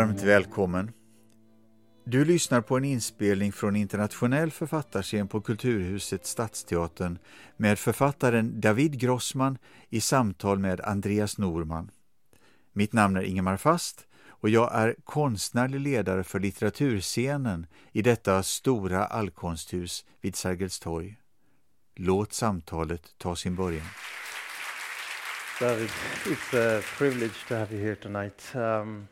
Varmt välkommen. Du lyssnar på en inspelning från internationell författarscen på Kulturhuset Stadsteatern med författaren David Grossman i samtal med Andreas Norman. Mitt namn är Ingemar Fast och jag är konstnärlig ledare för litteraturscenen i detta stora allkonsthus vid Sergels torg. Låt samtalet ta sin början. David, it's a privilege to have you here tonight. Um,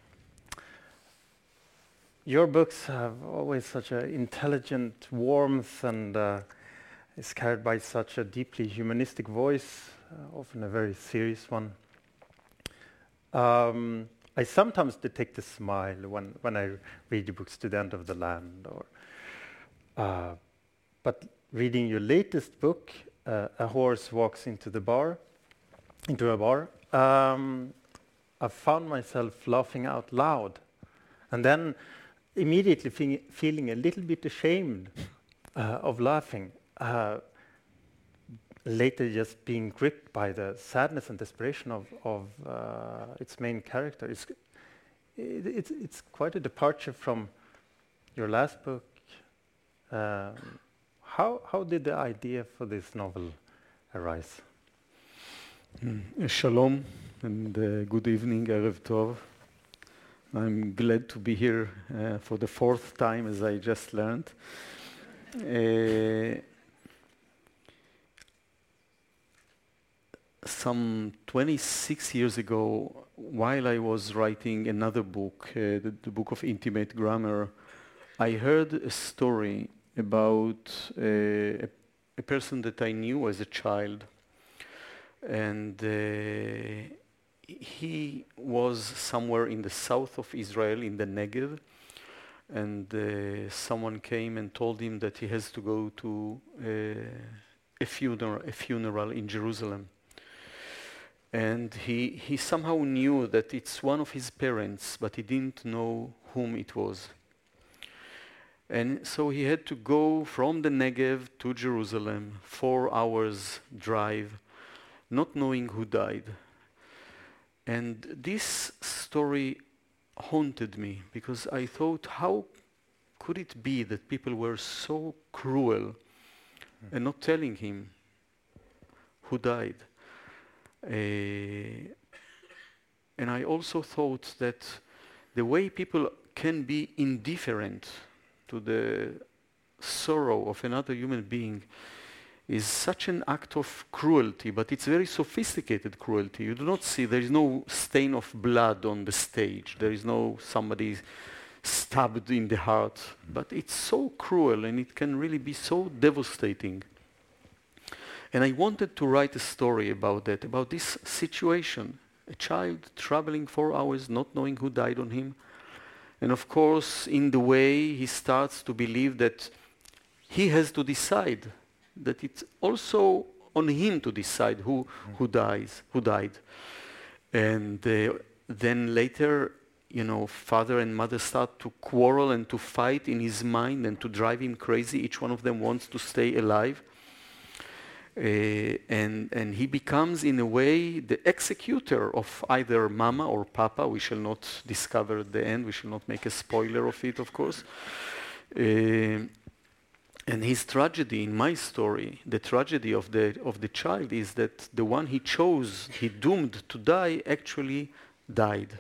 your books have always such an intelligent warmth and uh, is carried by such a deeply humanistic voice, uh, often a very serious one. Um, I sometimes detect a smile when, when I read your books to the end of the land. Or, uh, but reading your latest book, uh, A Horse Walks into the Bar, into a bar, um, I found myself laughing out loud. And then immediately fe feeling a little bit ashamed uh, of laughing. Uh, later, just being gripped by the sadness and desperation of, of uh, its main character. It's, it, it's, it's quite a departure from your last book. Um, how, how did the idea for this novel arise? Mm. Shalom and uh, good evening, Erev Tov. I'm glad to be here uh, for the fourth time, as I just learned. Uh, some 26 years ago, while I was writing another book, uh, the, the, book of intimate grammar, I heard a story about uh, a, a, person that I knew as a child. And uh, he was somewhere in the south of Israel, in the Negev, and uh, someone came and told him that he has to go to uh, a, funeral, a funeral in Jerusalem. And he, he somehow knew that it's one of his parents, but he didn't know whom it was. And so he had to go from the Negev to Jerusalem, four hours drive, not knowing who died. And this story haunted me because I thought, how could it be that people were so cruel mm. and not telling him who died? Uh, and I also thought that the way people can be indifferent to the sorrow of another human being is such an act of cruelty, but it's very sophisticated cruelty. You do not see, there is no stain of blood on the stage. There is no somebody stabbed in the heart. But it's so cruel and it can really be so devastating. And I wanted to write a story about that, about this situation. A child traveling four hours, not knowing who died on him. And of course, in the way, he starts to believe that he has to decide that it's also on him to decide who, who dies, who died. And uh, then later, you know, father and mother start to quarrel and to fight in his mind and to drive him crazy. Each one of them wants to stay alive. Uh, and, and he becomes, in a way, the executor of either mama or papa. We shall not discover at the end. We shall not make a spoiler of it, of course. Uh, and his tragedy in my story, the tragedy of the, of the child, is that the one he chose, he doomed to die, actually died.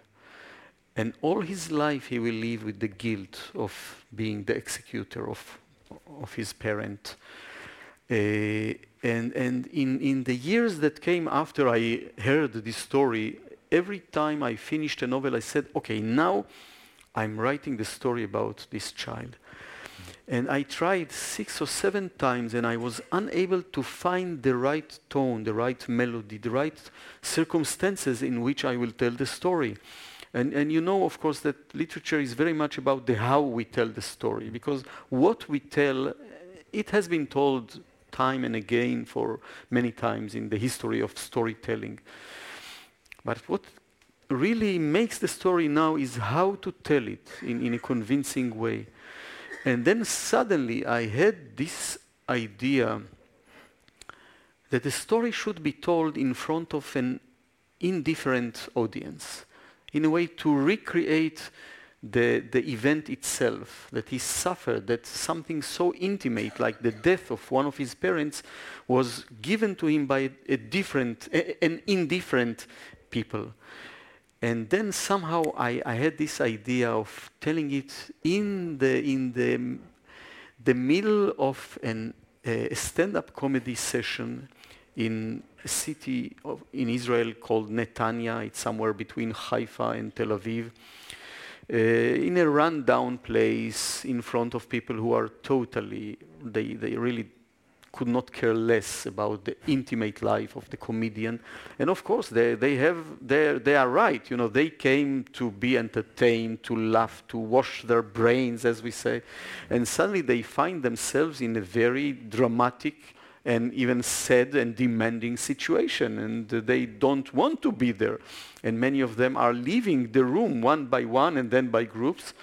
And all his life he will live with the guilt of being the executor of, of his parent. Uh, and and in, in the years that came after I heard this story, every time I finished a novel, I said, okay, now I'm writing the story about this child. And I tried six or seven times and I was unable to find the right tone, the right melody, the right circumstances in which I will tell the story. And, and you know, of course, that literature is very much about the how we tell the story, because what we tell, it has been told time and again for many times in the history of storytelling. But what really makes the story now is how to tell it in, in a convincing way. And then suddenly I had this idea that the story should be told in front of an indifferent audience, in a way to recreate the, the event itself, that he suffered, that something so intimate like the death of one of his parents was given to him by a different, a, an indifferent people. And then somehow I, I had this idea of telling it in the, in the, the middle of an, a stand-up comedy session in a city of, in Israel called Netanya. It's somewhere between Haifa and Tel Aviv. Uh, in a rundown place in front of people who are totally, they, they really could not care less about the intimate life of the comedian. And of course, they, they, have, they are right. You know, they came to be entertained, to laugh, to wash their brains, as we say. And suddenly they find themselves in a very dramatic and even sad and demanding situation. And they don't want to be there. And many of them are leaving the room one by one and then by groups.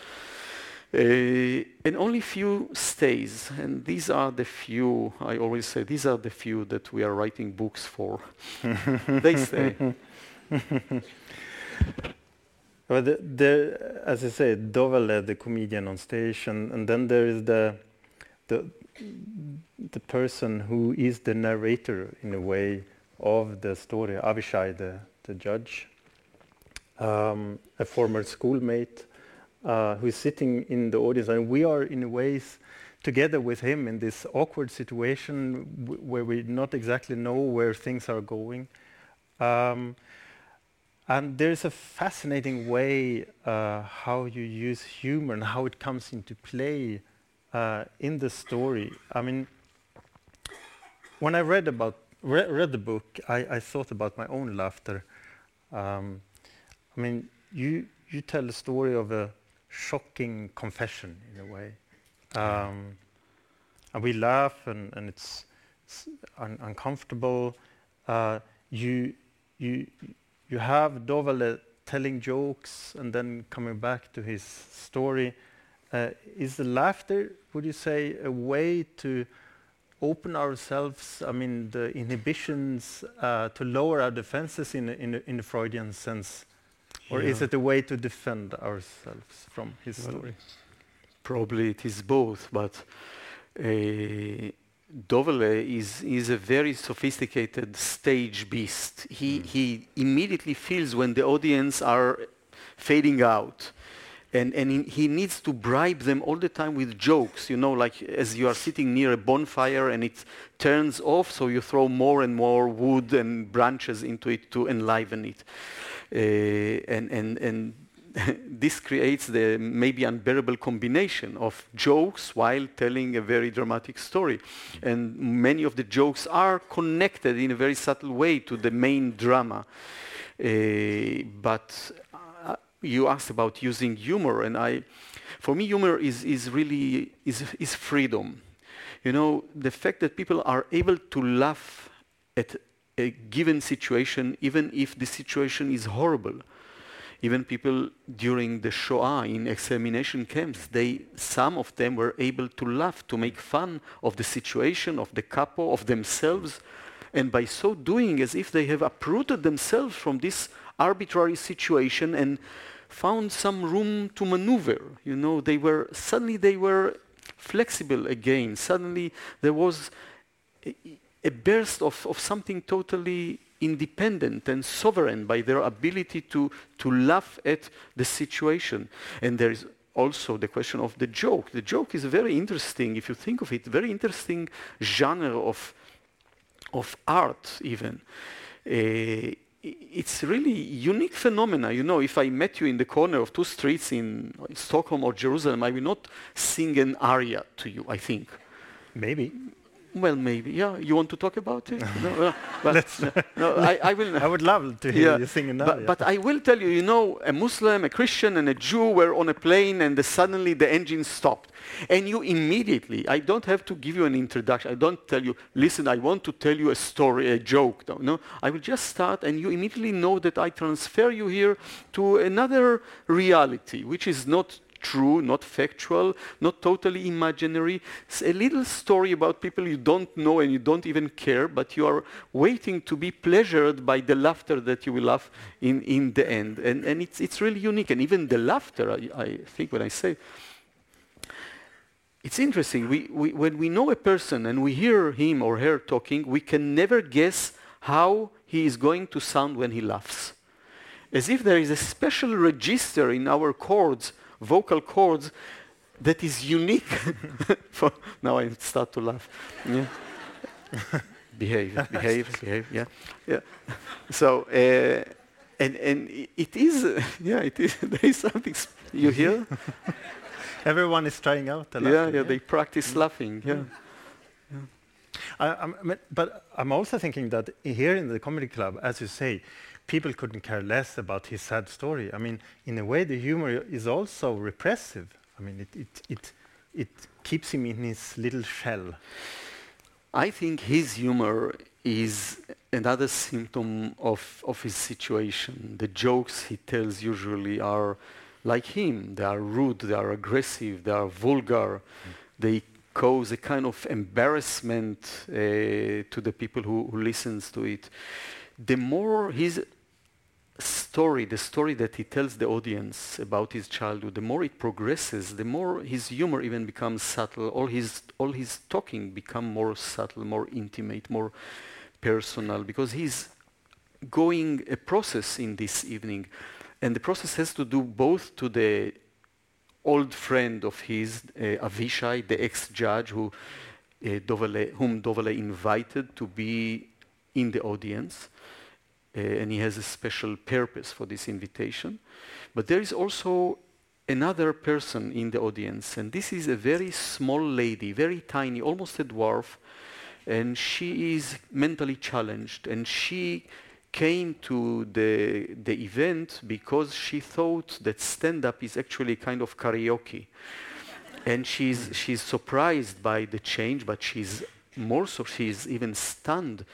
Uh, and only few stays, and these are the few, I always say, these are the few that we are writing books for. they stay. well, the, the, as I say, Dovale, the comedian on stage, and, and then there is the, the, the person who is the narrator, in a way, of the story, Avishai, the, the judge, um, a former schoolmate, uh, who is sitting in the audience, and we are in ways together with him in this awkward situation where we not exactly know where things are going. Um, and there's a fascinating way uh, how you use humor and how it comes into play uh, in the story. I mean, when I read about re read the book, I, I, thought about my own laughter. Um, I mean, you you tell the story of a shocking confession in a way. Um, and we laugh and, and it's, it's un uncomfortable. Uh, you, you, you have Dovale telling jokes and then coming back to his story. Uh, is the laughter, would you say, a way to open ourselves, I mean, the inhibitions, uh, to lower our defenses in, in, in the Freudian sense? Or yeah. is it a way to defend ourselves from his well, story? Probably it is both, but uh, Dovale is, is a very sophisticated stage beast. He, mm. he immediately feels when the audience are fading out. And, and he, he needs to bribe them all the time with jokes, you know, like as you are sitting near a bonfire and it turns off, so you throw more and more wood and branches into it to enliven it. Uh, and, and, and this creates the maybe unbearable combination of jokes while telling a very dramatic story. And many of the jokes are connected in a very subtle way to the main drama. Uh, but uh, you asked about using humor, and I, for me, humor is, is really is, is freedom. You know, the fact that people are able to laugh at a given situation, even if the situation is horrible. Even people during the Shoah in extermination camps, they, some of them were able to laugh, to make fun of the situation, of the capo, of themselves, and by so doing, as if they have uprooted themselves from this arbitrary situation and found some room to maneuver. You know, they were suddenly they were flexible again. Suddenly there was a burst of, of something totally independent and sovereign by their ability to, to laugh at the situation. And there is also the question of the joke. The joke is very interesting, if you think of it, very interesting genre of, of art even. Uh, it's really unique phenomena. You know, if I met you in the corner of two streets in Stockholm or Jerusalem, I will not sing an aria to you, I think. Maybe. Well, maybe. Yeah, you want to talk about it? no, uh, but, no, uh, I, I, will. I would love to hear yeah, you sing now. But, yeah. but, I will tell you. You know, a Muslim, a Christian, and a Jew were on a plane, and the, suddenly the engine stopped, and you immediately. I don't have to give you an introduction. I don't tell you. Listen, I want to tell you a story, a joke. No, no. I will just start, and you immediately know that I transfer you here to another reality, which is not true, not factual, not totally imaginary. It's a little story about people you don't know and you don't even care, but you are waiting to be pleasured by the laughter that you will laugh in, in the end. And, and it's, it's really unique. And even the laughter, I, I think when I say, it's interesting. We, we, when we know a person and we hear him or her talking, we can never guess how he is going to sound when he laughs. As if there is a special register in our chords, vocal cords, that is unique. For, now I start to laugh. Yeah. behave, behave, behave. Yeah, yeah. So, uh, and and it is, yeah, it is. There is something you hear. Everyone is trying out the. Yeah, yeah, they practice mm. laughing. Yeah. yeah. I, I'm, but I'm also thinking that here in the comedy club, as you say, people couldn't care less about his sad story. I mean, in a way, the humor is also repressive. I mean, it, it, it, it keeps him in his little shell. I think his humor is another symptom of, of his situation. The jokes he tells usually are like him. They are rude, they are aggressive, they are vulgar. Mm. They cause a kind of embarrassment uh, to the people who, who listens to it. The more his story, the story that he tells the audience about his childhood, the more it progresses, the more his humor even becomes subtle. All his, all his talking become more subtle, more intimate, more personal, because he's going a process in this evening. And the process has to do both to the old friend of his, uh, Avishai, the ex-judge who, uh, Dovale, whom Dovale invited to be in the audience. Uh, and he has a special purpose for this invitation. But there is also another person in the audience, and this is a very small lady, very tiny, almost a dwarf, and she is mentally challenged, and she came to the, the event because she thought that stand-up is actually kind of karaoke. And she's, she's surprised by the change, but she's more so, she's even stunned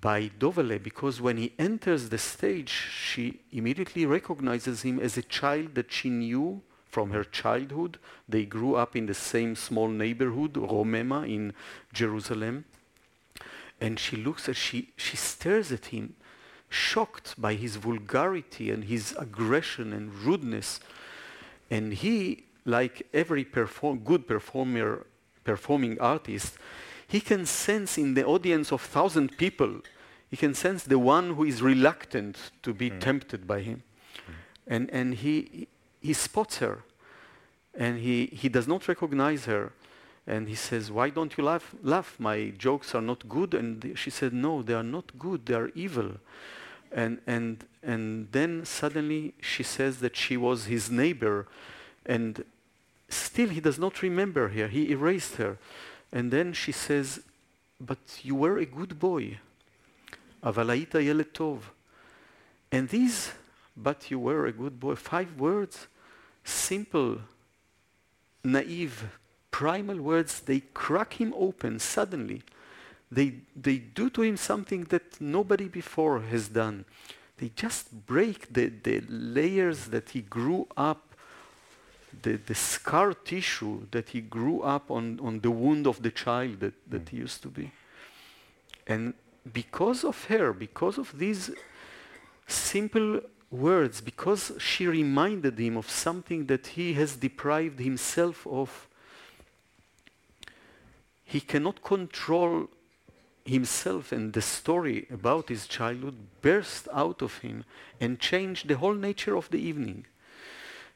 by Dovale because when he enters the stage, she immediately recognizes him as a child that she knew from her childhood. They grew up in the same small neighborhood, Romema, in Jerusalem. And she looks at, she, she stares at him, shocked by his vulgarity and his aggression and rudeness. And he, like every perform, good performer, performing artist, he can sense in the audience of thousand people, he can sense the one who is reluctant to be mm. tempted by him. Mm. And, and he, he spots her and he, he does not recognize her. And he says, Why don't you laugh? Laugh, my jokes are not good. And she said, No, they are not good, they are evil. And, and, and then suddenly she says that she was his neighbor. And still he does not remember her. He erased her. And then she says, But you were a good boy. Avalaita yeletov. And these, but you were a good boy, five words, simple, naive, primal words, they crack him open suddenly. They, they do to him something that nobody before has done. They just break the, the layers that he grew up, the, the scar tissue that he grew up on, on the wound of the child that, that mm. he used to be. And because of her, because of these simple words, because she reminded him of something that he has deprived himself of, he cannot control himself and the story about his childhood burst out of him and changed the whole nature of the evening.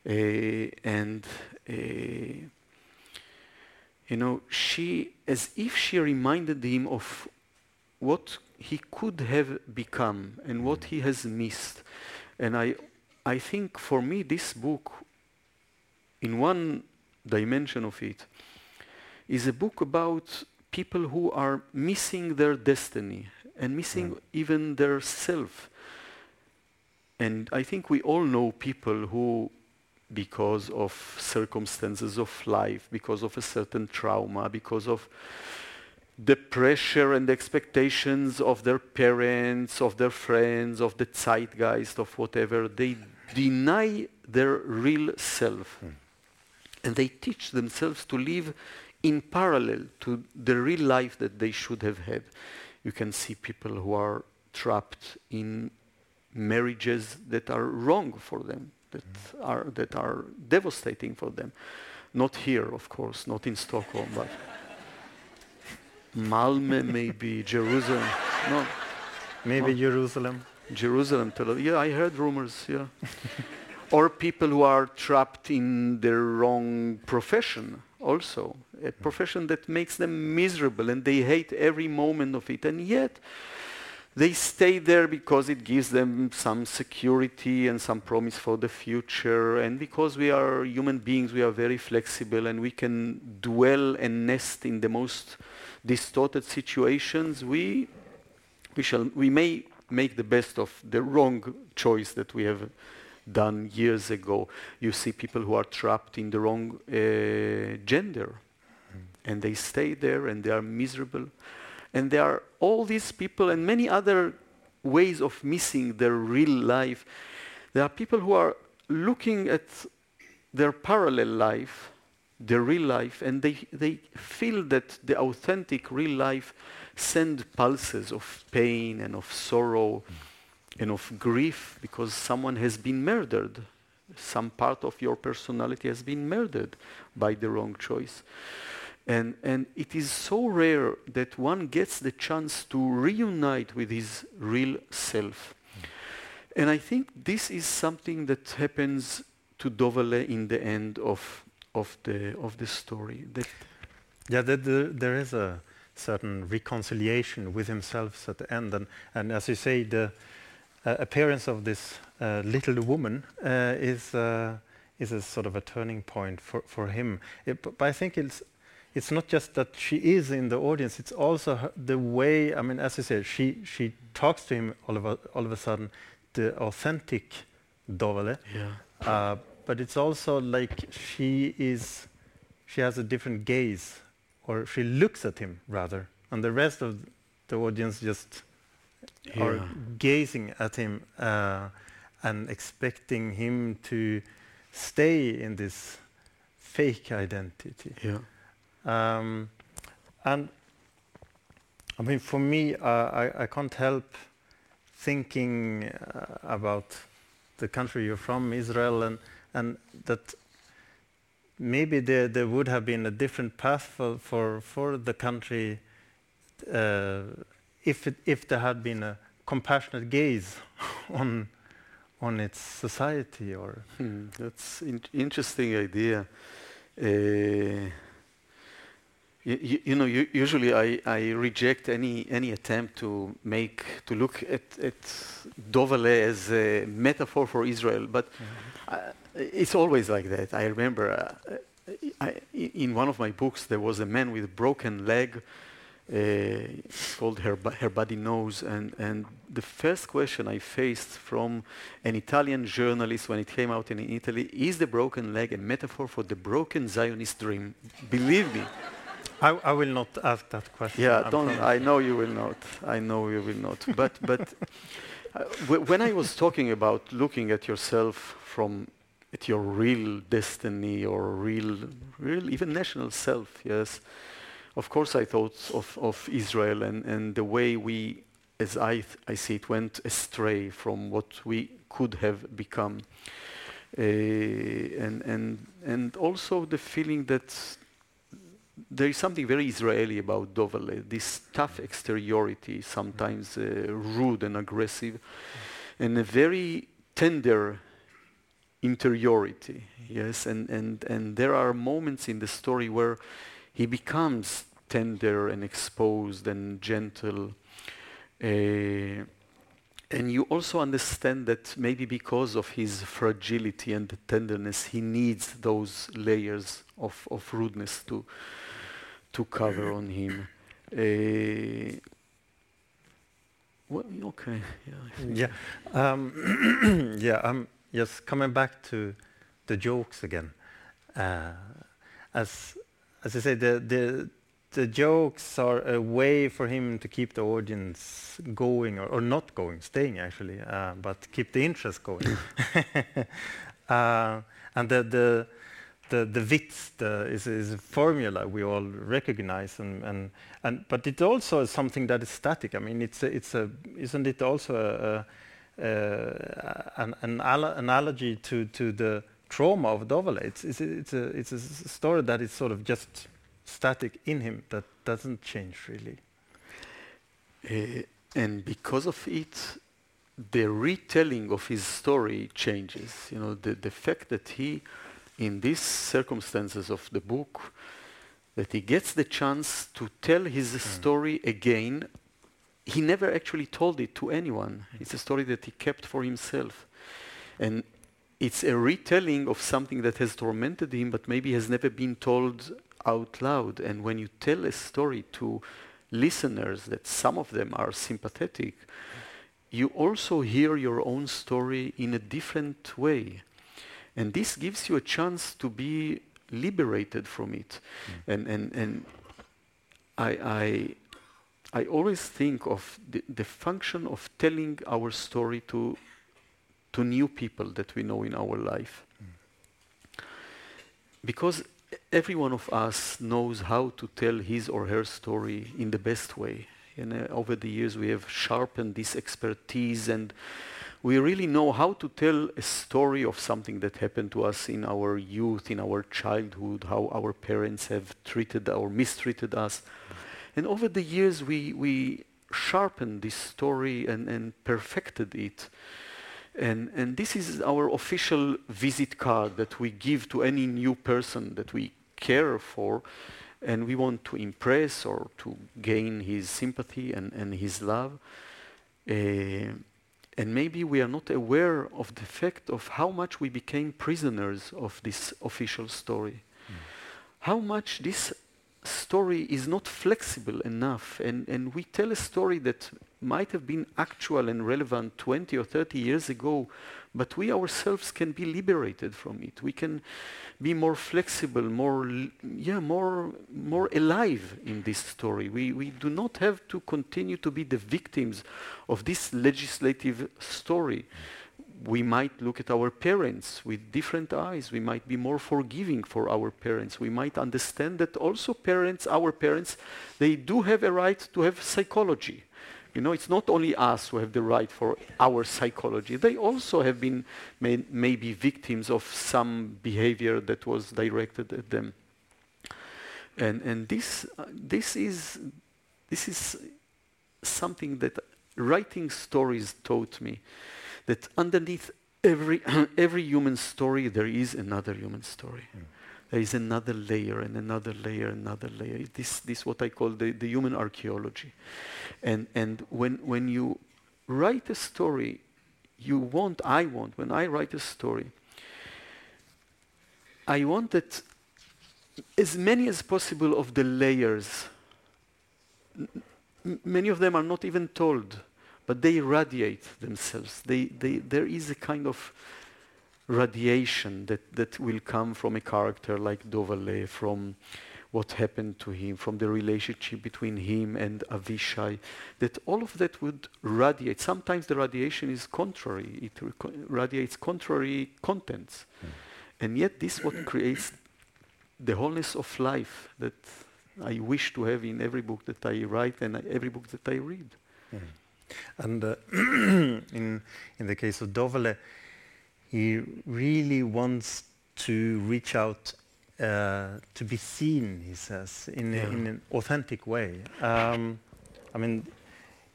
Uh, and uh, you know, she, as if she reminded him of what he could have become and what he has missed. And I, I think for me, this book, in one dimension of it, is a book about people who are missing their destiny and missing mm. even their self. And I think we all know people who, because of circumstances of life, because of a certain trauma, because of the pressure and the expectations of their parents, of their friends, of the zeitgeist, of whatever, they deny their real self. Mm. And they teach themselves to live in parallel to the real life that they should have had. You can see people who are trapped in marriages that are wrong for them, that are that are devastating for them. Not here, of course, not in Stockholm, but Malmö, maybe Jerusalem. No, Maybe Oh. Jerusalem. Jerusalem, Tel Aviv. Yeah, I heard rumors. Yeah, or people who are trapped in their wrong profession. Also, a profession that makes them miserable, and they hate every moment of it, and yet they stay there because it gives them some security and some promise for the future. And because we are human beings, we are very flexible and we can dwell and nest in the most distorted situations. We, we, shall, we may make the best of the wrong choice that we have done years ago. You see people who are trapped in the wrong uh, gender and they stay there and they are miserable. And there are all these people and many other ways of missing their real life. There are people who are looking at their parallel life, their real life, and they, they feel that the authentic real life send pulses of pain and of sorrow and of grief because someone has been murdered. Some part of your personality has been murdered by the wrong choice. And, and it is so rare that one gets the chance to reunite with his real self. And I think this is something that happens to Dovale in the end of, of, the, of the story. That Yeah, the, the, there is a certain reconciliation with himself at the end, and, and as you say, the uh, appearance of this uh, little woman uh, is uh, is a sort of a turning point for, for him. It, but I think it's it's not just that she is in the audience; it's also her, the way. I mean, as you said, she she talks to him all of a, all of a sudden, the authentic Dovale. yeah. Uh, but it's also like she is, she has a different gaze, or she looks at him rather, and the rest of the audience just are gazing at him uh, and expecting him to stay in this fake identity. Yeah. Um, and I mean, for me, uh, I, I can't help thinking uh, about the country you're from, Israel, and, and that maybe there, there would have been a different path for, for, for the country uh, if, it, if there had been a compassionate gaze on, on its society or Hmm, that's an interesting idea. Uh, you, you know, u- usually I, I reject any any attempt to make to look at at Dovale as a metaphor for Israel, but uh, it's always like that. I remember uh, I, in one of my books there was a man with a broken leg. Uh, it's called her, her body knows and, and the first question i faced from an italian journalist when it came out in italy is the broken leg a metaphor for the broken zionist dream believe me I, I will not ask that question. yeah I don't i know you will not i know you will not but but uh, w- when i was talking about looking at yourself from at your real destiny or real real even national self yes of course I thought of, of Israel and, and the way we, as I, I see it, went astray from what we could have become. Uh, and, and, and also the feeling that there is something very Israeli about Dovale, this tough exteriority, sometimes uh, rude and aggressive, and a very tender interiority. Yes, and, and, and there are moments in the story where he becomes tender and exposed and gentle. Uh, and you also understand that maybe because of his fragility and tenderness, he needs those layers of, of rudeness to, to cover on him. Uh, okay, yeah. Yeah, um, yeah. I'm just coming back to the jokes again. Uh, as as I say, the the the jokes are a way for him to keep the audience going or, or not going, staying actually, uh, but keep the interest going. uh, and the the the, the wits the, is, is a formula we all recognize, and, and and but it also is something that is static. I mean, it's a, it's a isn't it also a, a, an, an analogy to to the trauma of Dovale? It's it's, it's a it's a story that is sort of just static in him that doesn't change really. Uh, and because of it, the retelling of his story changes. You know, the, the fact that he, in these circumstances of the book, that he gets the chance to tell his mm. story again. He never actually told it to anyone. Mm. It's a story that he kept for himself. And it's a retelling of something that has tormented him, but maybe has never been told out loud. And when you tell a story to listeners that some of them are sympathetic, you also hear your own story in a different way. And this gives you a chance to be liberated from it. Mm. And, and, and I, I, I always think of the, the function of telling our story to, to new people that we know in our life. Mm. Because every one of us knows how to tell his or her story in the best way. And uh, over the years, we have sharpened this expertise, and we really know how to tell a story of something that happened to us in our youth, in our childhood, how our parents have treated or mistreated us. And over the years, we, we sharpened this story and, and perfected it. And, and this is our official visit card that we give to any new person that we care for and we want to impress or to gain his sympathy and, and his love. Uh, and maybe we are not aware of the fact of how much we became prisoners of this official story. Mm. How much this story is not flexible enough. And, and we tell a story that might have been actual and relevant 20 or 30 years ago, but we ourselves can be liberated from it. We can be more flexible, more, yeah, more, more alive in this story. We, we do not have to continue to be the victims of this legislative story. We might look at our parents with different eyes. We might be more forgiving for our parents. We might understand that also parents, our parents, they do have a right to have psychology. You know, it's not only us who have the right for our psychology. They also have been may, maybe victims of some behavior that was directed at them. And, and this, uh, this, is, this is something that writing stories taught me that underneath every, every human story, there is another human story. Mm. There is another layer and another layer, another layer. This, this what I call the, the human archaeology. And, and when, when you write a story, you want, I want, when I write a story, I want that as many as possible of the layers, many of them are not even told but they radiate themselves. They, they, there is a kind of radiation that, that will come from a character like Dovale, from what happened to him, from the relationship between him and Avishai, that all of that would radiate. Sometimes the radiation is contrary, it radiates contrary contents. Mm. And yet this what creates the wholeness of life that I wish to have in every book that I write and every book that I read. Mm. And uh, in in the case of Dovale, he really wants to reach out uh, to be seen. He says in, yeah. in an authentic way. Um, I mean,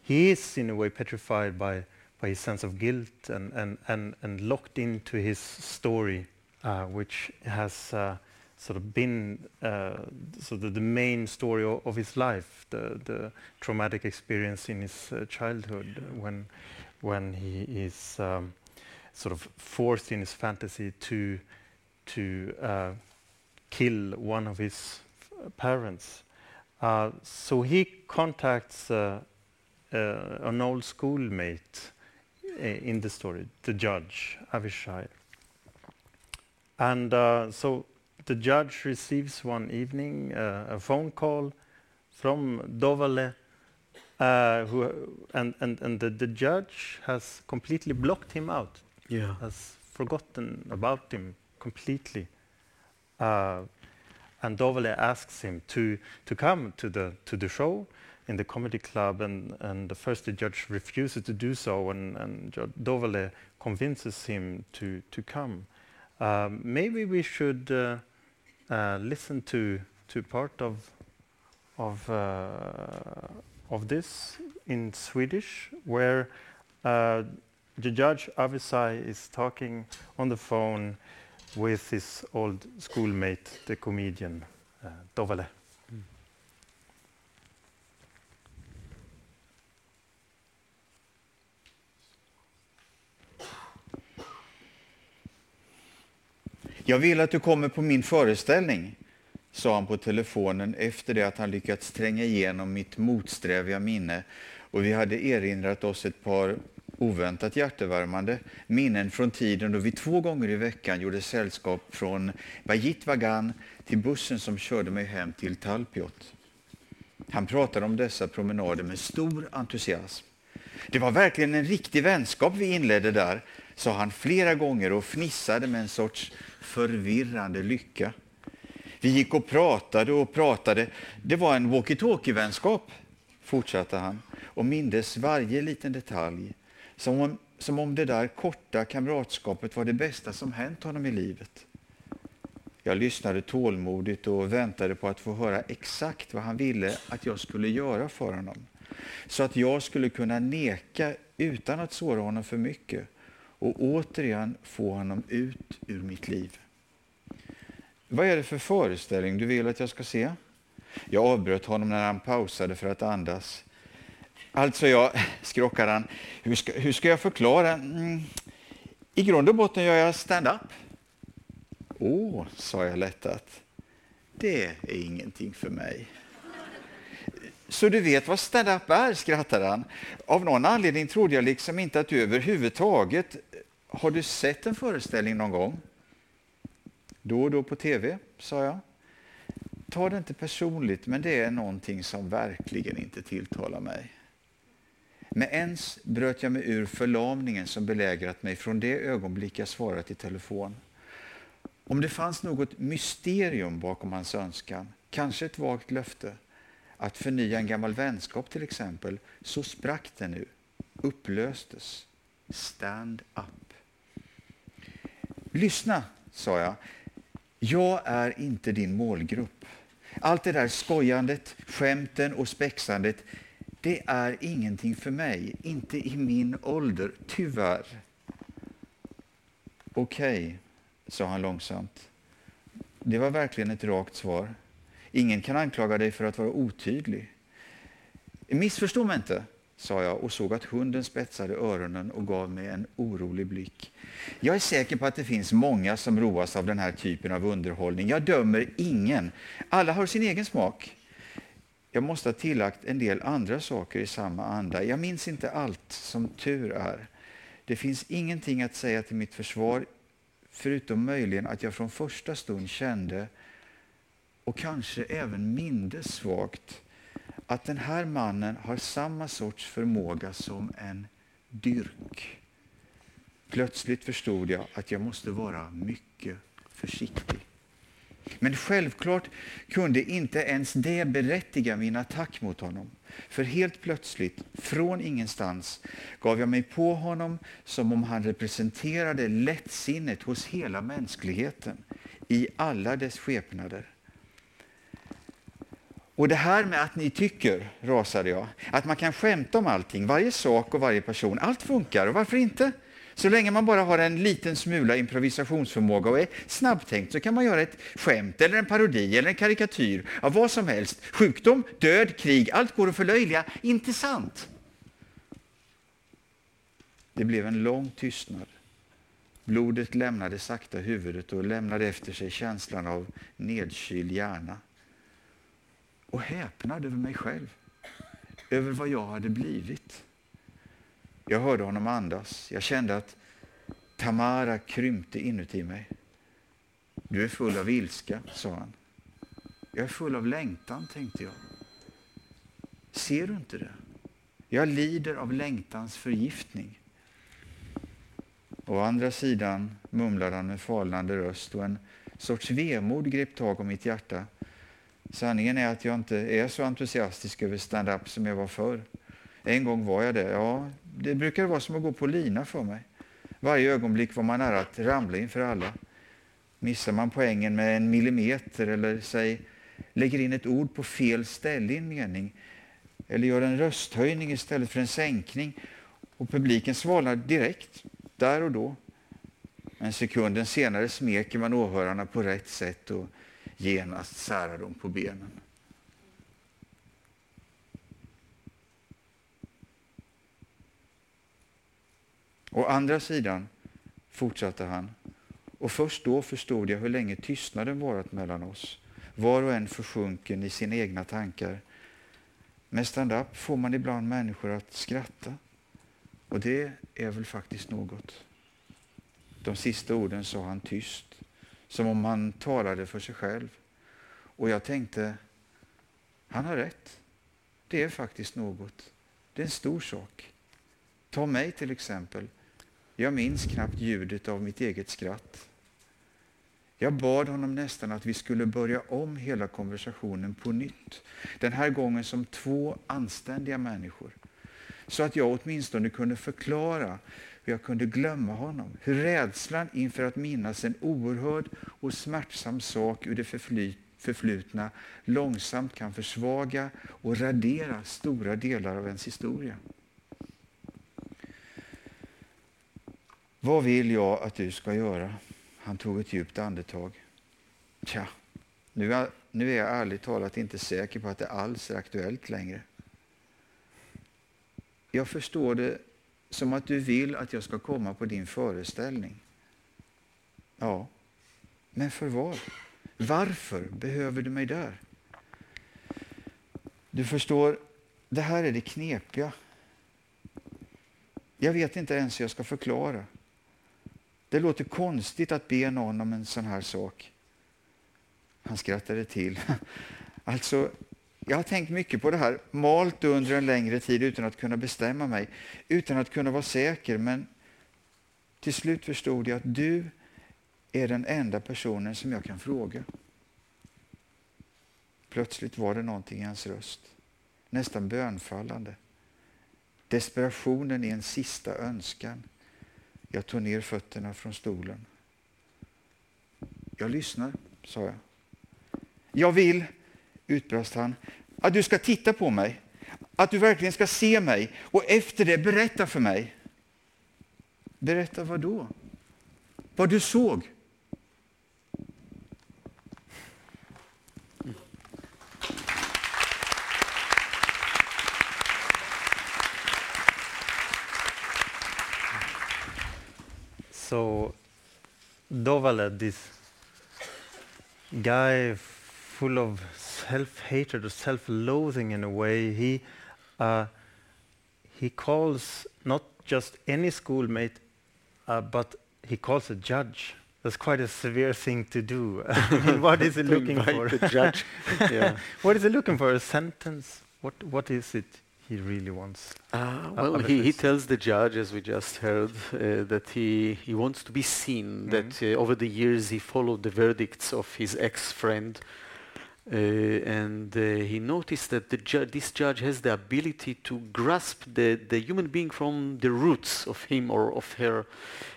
he is in a way petrified by by his sense of guilt and and and, and locked into his story, uh, which has uh, sort of been uh, sort of the main story of, of, his life, the, the traumatic experience in his uh, childhood when, when he is um, sort of forced in his fantasy to, to uh, kill one of his parents. Uh, so he contacts uh, uh, an old schoolmate in the story, the judge, Avishai. And so the judge receives one evening uh, a phone call from Dovale, uh, who, and, and, and the, the judge has completely blocked him out, Yeah. has forgotten about him completely. Uh, and Dovale asks him to, to come to the, to the show in the comedy club, and, and the first the judge refuses to do so, and, and Dovale convinces him to, to come. Um, maybe we should uh, uh, listen to, to part of, of, uh, of this in Swedish, where uh, the judge Avisai is talking on the phone with his old schoolmate, the comedian uh, Dovale. Jag vill att du kommer på min föreställning, sa han på telefonen efter det att han lyckats tränga igenom mitt motsträviga minne och vi hade erinrat oss ett par oväntat hjärtevärmande minnen från tiden då vi två gånger i veckan gjorde sällskap från Bajit Vagan till bussen som körde mig hem till Talpiot. Han pratade om dessa promenader med stor entusiasm. Det var verkligen en riktig vänskap vi inledde där, sa han flera gånger och fnissade med en sorts förvirrande lycka. Vi gick och pratade och pratade. Det var en walkie-talkie-vänskap, fortsatte han och mindes varje liten detalj. Som om, som om det där korta kamratskapet var det bästa som hänt honom i livet. Jag lyssnade tålmodigt och väntade på att få höra exakt vad han ville att jag skulle göra för honom. Så att jag skulle kunna neka utan att såra honom för mycket och återigen få honom ut ur mitt liv. Vad är det för föreställning du vill att jag ska se? Jag avbröt honom när han pausade för att andas. Alltså, jag, skrockade han, hur ska, hur ska jag förklara? Mm. I grund och botten gör jag stand-up. Åh, sa jag lättat. Det är ingenting för mig. Så du vet vad stand-up är, skrattade han. Av någon anledning trodde jag liksom inte att du överhuvudtaget... Har du sett en föreställning någon gång? Då och då på tv, sa jag. Ta det inte personligt, men det är någonting som verkligen inte tilltalar mig. Med ens bröt jag mig ur förlamningen som belägrat mig från det ögonblick jag svarat i telefon. Om det fanns något mysterium bakom hans önskan, kanske ett vagt löfte, att förnya en gammal vänskap till exempel, så sprack det nu, upplöstes. Stand up. Lyssna, sa jag. Jag är inte din målgrupp. Allt det där skojandet, skämten och spexandet, det är ingenting för mig. Inte i min ålder, tyvärr. Okej, okay, sa han långsamt. Det var verkligen ett rakt svar. Ingen kan anklaga dig för att vara otydlig. Missförstå mig inte, sa jag och såg att hunden spetsade öronen och gav mig en orolig blick. Jag är säker på att det finns många som roas av den här typen av underhållning. Jag dömer ingen. Alla har sin egen smak. Jag måste ha tillagt en del andra saker i samma anda. Jag minns inte allt, som tur är. Det finns ingenting att säga till mitt försvar, förutom möjligen att jag från första stund kände, och kanske även mindes svagt, att den här mannen har samma sorts förmåga som en dyrk. Plötsligt förstod jag att jag måste vara mycket försiktig. Men självklart kunde inte ens det berättiga min attack mot honom. För helt plötsligt, från ingenstans, gav jag mig på honom som om han representerade lättsinnet hos hela mänskligheten i alla dess skepnader. Och det här med att ni tycker, rasade jag, att man kan skämta om allting, varje sak och varje person, allt funkar, och varför inte? Så länge man bara har en liten smula improvisationsförmåga och är snabbtänkt så kan man göra ett skämt eller en parodi eller en karikatyr av vad som helst. Sjukdom, död, krig, allt går att förlöjliga. Inte sant? Det blev en lång tystnad. Blodet lämnade sakta huvudet och lämnade efter sig känslan av nedkyld hjärna. Och häpnad över mig själv, över vad jag hade blivit. Jag hörde honom andas. Jag kände att Tamara krympte inuti mig. Du är full av ilska, sa han. Jag är full av längtan, tänkte jag. Ser du inte det? Jag lider av längtans förgiftning. Å andra sidan mumlade han med falnande röst och en sorts vemod grep tag om mitt hjärta. Sanningen är att jag inte är så entusiastisk över stand-up som jag var förr. En gång var jag det. Ja, det brukar vara som att gå på lina för mig. Varje ögonblick var man nära att ramla inför alla. Missar man poängen med en millimeter eller säg, lägger in ett ord på fel ställe i en mening eller gör en rösthöjning istället för en sänkning och publiken svalnar direkt, där och då. Men sekunden senare smeker man åhörarna på rätt sätt och genast särar dem på benen. Å andra sidan, fortsatte han, och först då förstod jag hur länge tystnaden varit mellan oss, var och en försjunken i sina egna tankar. Med stand-up får man ibland människor att skratta. Och det är väl faktiskt något. De sista orden sa han tyst, som om han talade för sig själv. Och jag tänkte, han har rätt. Det är faktiskt något. Det är en stor sak. Ta mig till exempel. Jag minns knappt ljudet av mitt eget skratt. Jag bad honom nästan att vi skulle börja om hela konversationen på nytt. Den här gången som två anständiga människor. Så att jag åtminstone kunde förklara hur jag kunde glömma honom. Hur rädslan inför att minnas en oerhörd och smärtsam sak ur det förflutna långsamt kan försvaga och radera stora delar av ens historia. Vad vill jag att du ska göra? Han tog ett djupt andetag. Tja, nu är, nu är jag ärligt talat inte säker på att det alls är aktuellt längre. Jag förstår det som att du vill att jag ska komma på din föreställning. Ja, men för vad? Varför behöver du mig där? Du förstår, det här är det knepiga. Jag vet inte ens hur jag ska förklara. Det låter konstigt att be någon om en sån här sak. Han skrattade till. Alltså, jag har tänkt mycket på det här, malt under en längre tid utan att kunna bestämma mig, utan att kunna vara säker. Men till slut förstod jag att du är den enda personen som jag kan fråga. Plötsligt var det någonting i hans röst, nästan bönfallande. Desperationen i en sista önskan. Jag tog ner fötterna från stolen. Jag lyssnar, sa jag. Jag vill, utbrast han, att du ska titta på mig. Att du verkligen ska se mig och efter det berätta för mig. Berätta vad då? Vad du såg? So Dovale, this guy full of self-hatred or self-loathing in a way, he uh, he calls not just any schoolmate, uh, but he calls a judge. That's quite a severe thing to do. what is he looking for? The judge. yeah. what is he looking for? A sentence? What What is it? He really wants? Uh, well, he, he tells the judge, as we just heard, uh, that he, he wants to be seen, mm -hmm. that uh, over the years he followed the verdicts of his ex-friend, uh, and uh, he noticed that the ju this judge has the ability to grasp the, the human being from the roots of him or of her,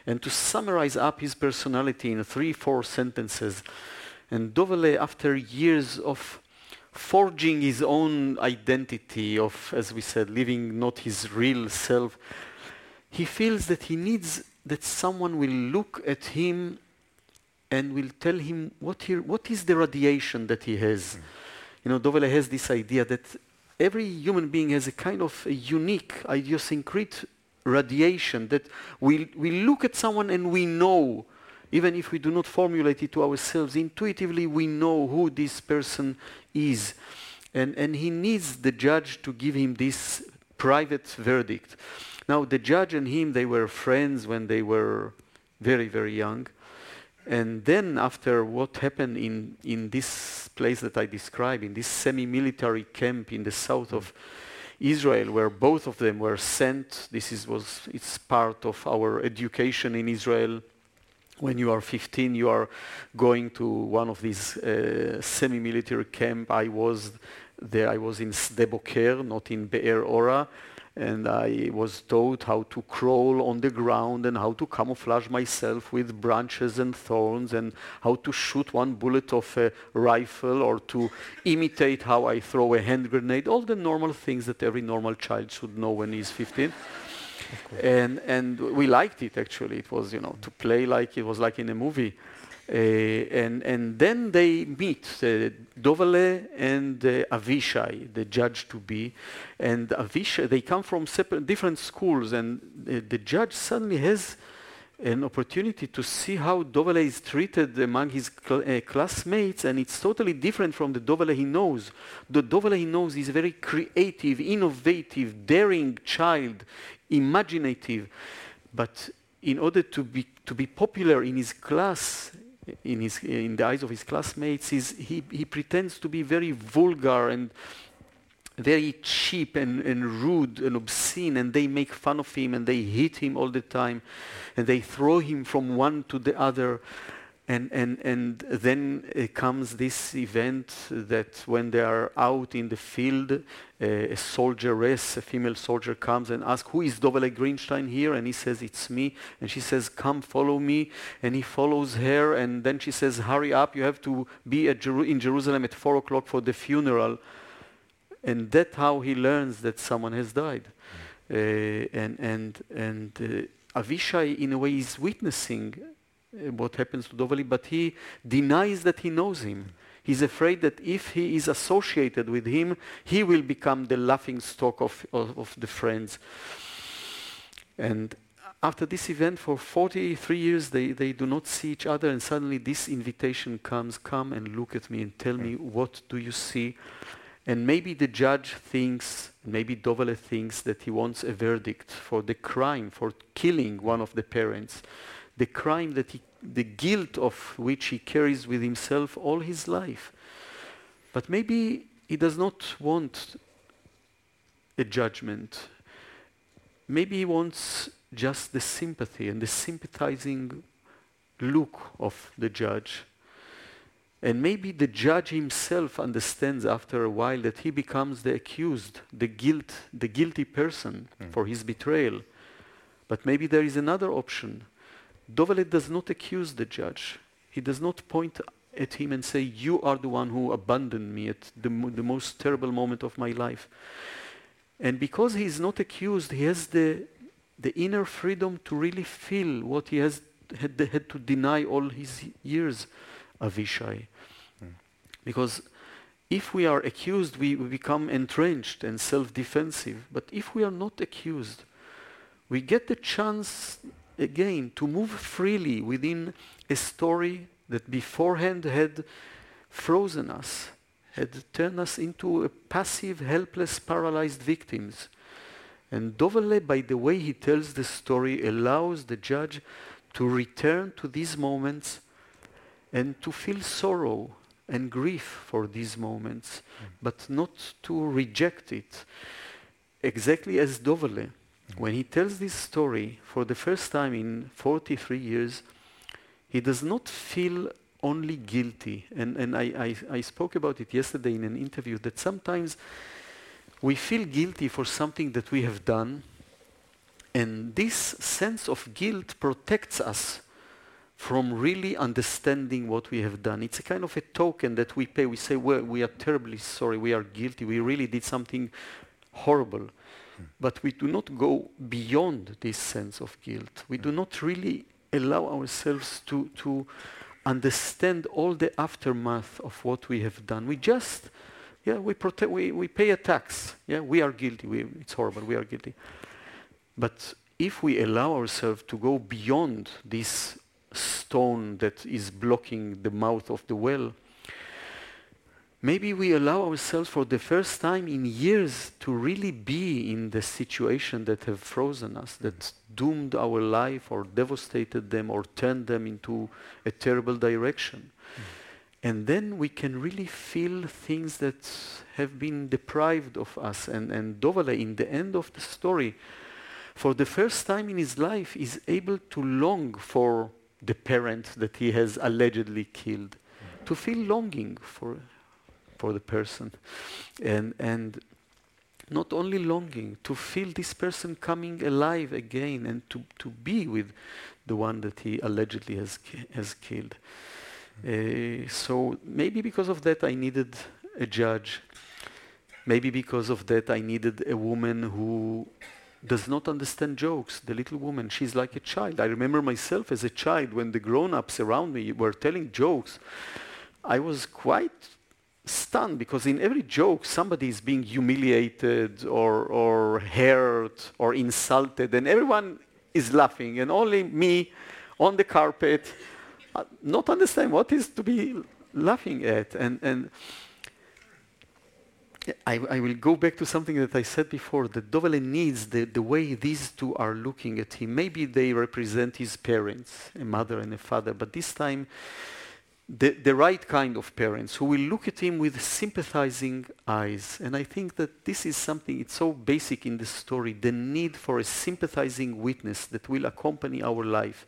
and to summarize up his personality in three, four sentences. And Dovale, after years of forging his own identity of, as we said, living not his real self, he feels that he needs that someone will look at him and will tell him what, he, what is the radiation that he has. Mm. You know, Dovale has this idea that every human being has a kind of a unique, idiosyncratic radiation that we, we look at someone and we know even if we do not formulate it to ourselves, intuitively we know who this person is. And, and he needs the judge to give him this private verdict. Now, the judge and him, they were friends when they were very, very young. And then, after what happened in, in this place that I described, in this semi military camp in the south of Israel, where both of them were sent. This is, was it's part of our education in Israel. When you are 15, you are going to one of these uh, semi-military camp. I was there. I was in Sde Boker, not in Be'er Ora and I was taught how to crawl on the ground and how to camouflage myself with branches and thorns and how to shoot one bullet of a rifle or to imitate how I throw a hand grenade, all the normal things that every normal child should know when he's 15. And, and we liked it actually. It was, you know, to play like it was like in a movie. Uh, and, and then they meet, uh, Dovale and uh, Avishai, the judge to be. And Avishai, they come from different schools, and the judge suddenly has an opportunity to see how Dovale is treated among his cl uh, classmates, and it's totally different from the Dovale he knows. The Dovale he knows is a very creative, innovative, daring child, imaginative. But in order to be, to be popular in his class, in, his, in the eyes of his classmates he, he pretends to be very vulgar and very cheap and, and rude and obscene and they make fun of him and they hit him all the time and they throw him from one to the other and, and, and then uh, comes this event that when they are out in the field, uh, a soldieress, a female soldier comes and asks, who is Dovale Greenstein here? And he says, it's me. And she says, come follow me. And he follows her. And then she says, hurry up. You have to be Jeru in Jerusalem at 4 o'clock for the funeral. And that's how he learns that someone has died. Uh, and and, and uh, Avishai, in a way, is witnessing uh, what happens to Dovale, but he denies that he knows him. He's afraid that if he is associated with him, he will become the laughing stock of, of, of the friends. And after this event, for 43 years, they, they do not see each other, and suddenly this invitation comes come and look at me and tell me, what do you see? And maybe the judge thinks, maybe Dovale thinks that he wants a verdict for the crime, for killing one of the parents the crime that he, the guilt of which he carries with himself all his life. But maybe he does not want a judgment. Maybe he wants just the sympathy and the sympathizing look of the judge. And maybe the judge himself understands after a while that he becomes the accused, the guilt, the guilty person mm. for his betrayal. But maybe there is another option Dovale does not accuse the judge. He does not point at him and say, You are the one who abandoned me at the, the most terrible moment of my life. And because he is not accused, he has the, the inner freedom to really feel what he has had, had to deny all his years, Avishai. Because if we are accused, we, we become entrenched and self defensive. But if we are not accused, we get the chance again, to move freely within a story that beforehand had frozen us, had turned us into passive, helpless, paralyzed victims. And Dovale, by the way he tells the story, allows the judge to return to these moments and to feel sorrow and grief for these moments, mm. but not to reject it. Exactly as Dovale when he tells this story for the first time in 43 years, he does not feel only guilty. And, and I, I, I spoke about it yesterday in an interview that sometimes we feel guilty for something that we have done, and this sense of guilt protects us from really understanding what we have done. It's a kind of a token that we pay. We say, well, we are terribly sorry, we are guilty, we really did something horrible. Hmm. But we do not go beyond this sense of guilt. We do hmm. not really allow ourselves to, to understand all the aftermath of what we have done. We just, yeah, we, protect, we, we pay a tax. Yeah, we are guilty. We, it's horrible. We are guilty. But if we allow ourselves to go beyond this stone that is blocking the mouth of the well, maybe we allow ourselves for the first time in years to really be in the situation that have frozen us, that doomed our life or devastated them or turned them into a terrible direction. Mm. And then we can really feel things that have been deprived of us. And, and Dovale, in the end of the story, for the first time in his life, is able to long for the parent that he has allegedly killed, to feel longing for, for the person. And, and not only longing, to feel this person coming alive again and to, to be with the one that he allegedly has, has killed. Uh, so maybe because of that I needed a judge. Maybe because of that I needed a woman who does not understand jokes. The little woman, she's like a child. I remember myself as a child when the grown-ups around me were telling jokes. I was quite stunned because in every joke somebody is being humiliated or, or hurt or insulted and everyone is laughing and only me on the carpet uh, not understand what is to be laughing at and, and I, I, will go back to something that I said before that Dovale needs the, the way these two are looking at him. Maybe they represent his parents, a mother and a father, but this time the, the right kind of parents who will look at him with sympathizing eyes. And I think that this is something, it's so basic in the story, the need for a sympathizing witness that will accompany our life.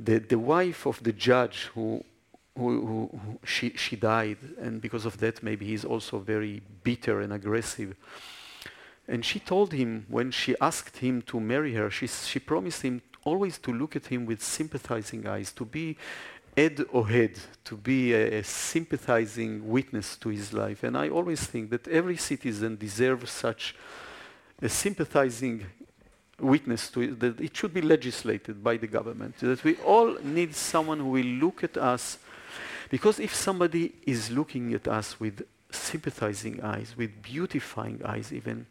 The, the wife of the judge who, who, who, she, she died, and because of that maybe he's also very bitter and aggressive. And she told him, when she asked him to marry her, she, she promised him always to look at him with sympathizing eyes, to be Ed Ohed to be a, a, sympathizing witness to his life. And I always think that every citizen deserves such a sympathizing witness to it, that it should be legislated by the government, that we all need someone who will look at us. Because if somebody is looking at us with sympathizing eyes, with beautifying eyes even,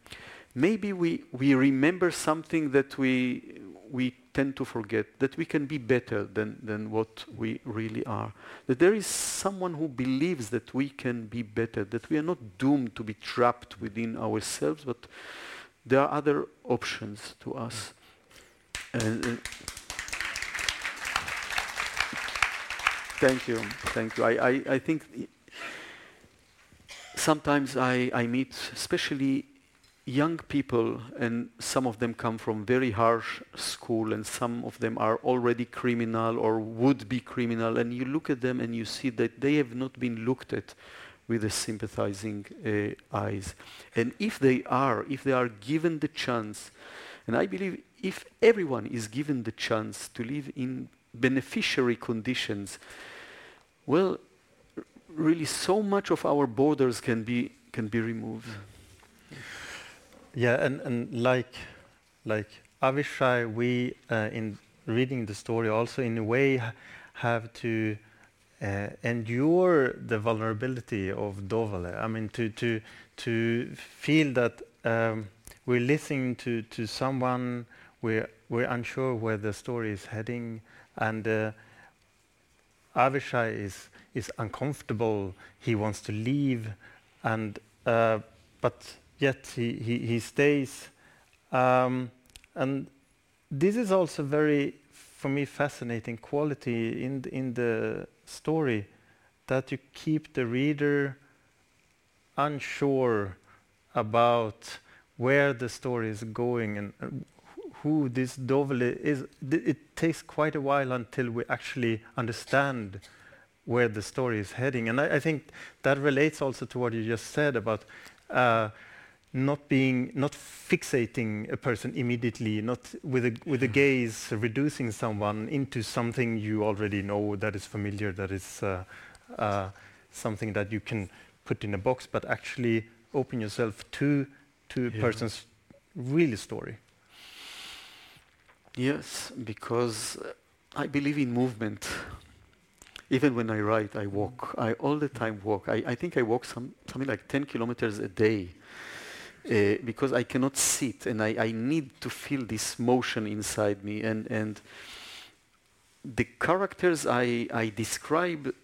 maybe we, we remember something that we, we tend to forget that we can be better than, than what we really are. That there is someone who believes that we can be better, that we are not doomed to be trapped within ourselves, but there are other options to us. And, thank you, thank you. I, I, I think sometimes I, I meet, especially young people, and some of them come from very harsh school, and some of them are already criminal or would be criminal, and you look at them and you see that they have not been looked at with a sympathizing uh, eyes. And if they are, if they are given the chance, and I believe if everyone is given the chance to live in beneficiary conditions, well, really so much of our borders can be, can be removed. Yeah, and, and like like Avishai, we uh, in reading the story also in a way have to uh, endure the vulnerability of Dovale. I mean, to to to feel that um, we're listening to to someone we're we're unsure where the story is heading, and uh, Avishai is is uncomfortable. He wants to leave, and uh, but yet he, he, he stays. Um, and this is also very, for me, fascinating quality in the, in the story that you keep the reader unsure about where the story is going and who this Dovale is. It takes quite a while until we actually understand where the story is heading. And I, I think that relates also to what you just said about uh, not being not fixating a person immediately not with a with a gaze reducing someone into something you already know that is familiar that is uh, uh, something that you can put in a box but actually open yourself to to a yeah. person's real story yes because i believe in movement even when i write i walk i all the time walk i, I think i walk some, something like 10 kilometers a day uh, because I cannot sit and I, I need to feel this motion inside me. And, and the characters I, I describe,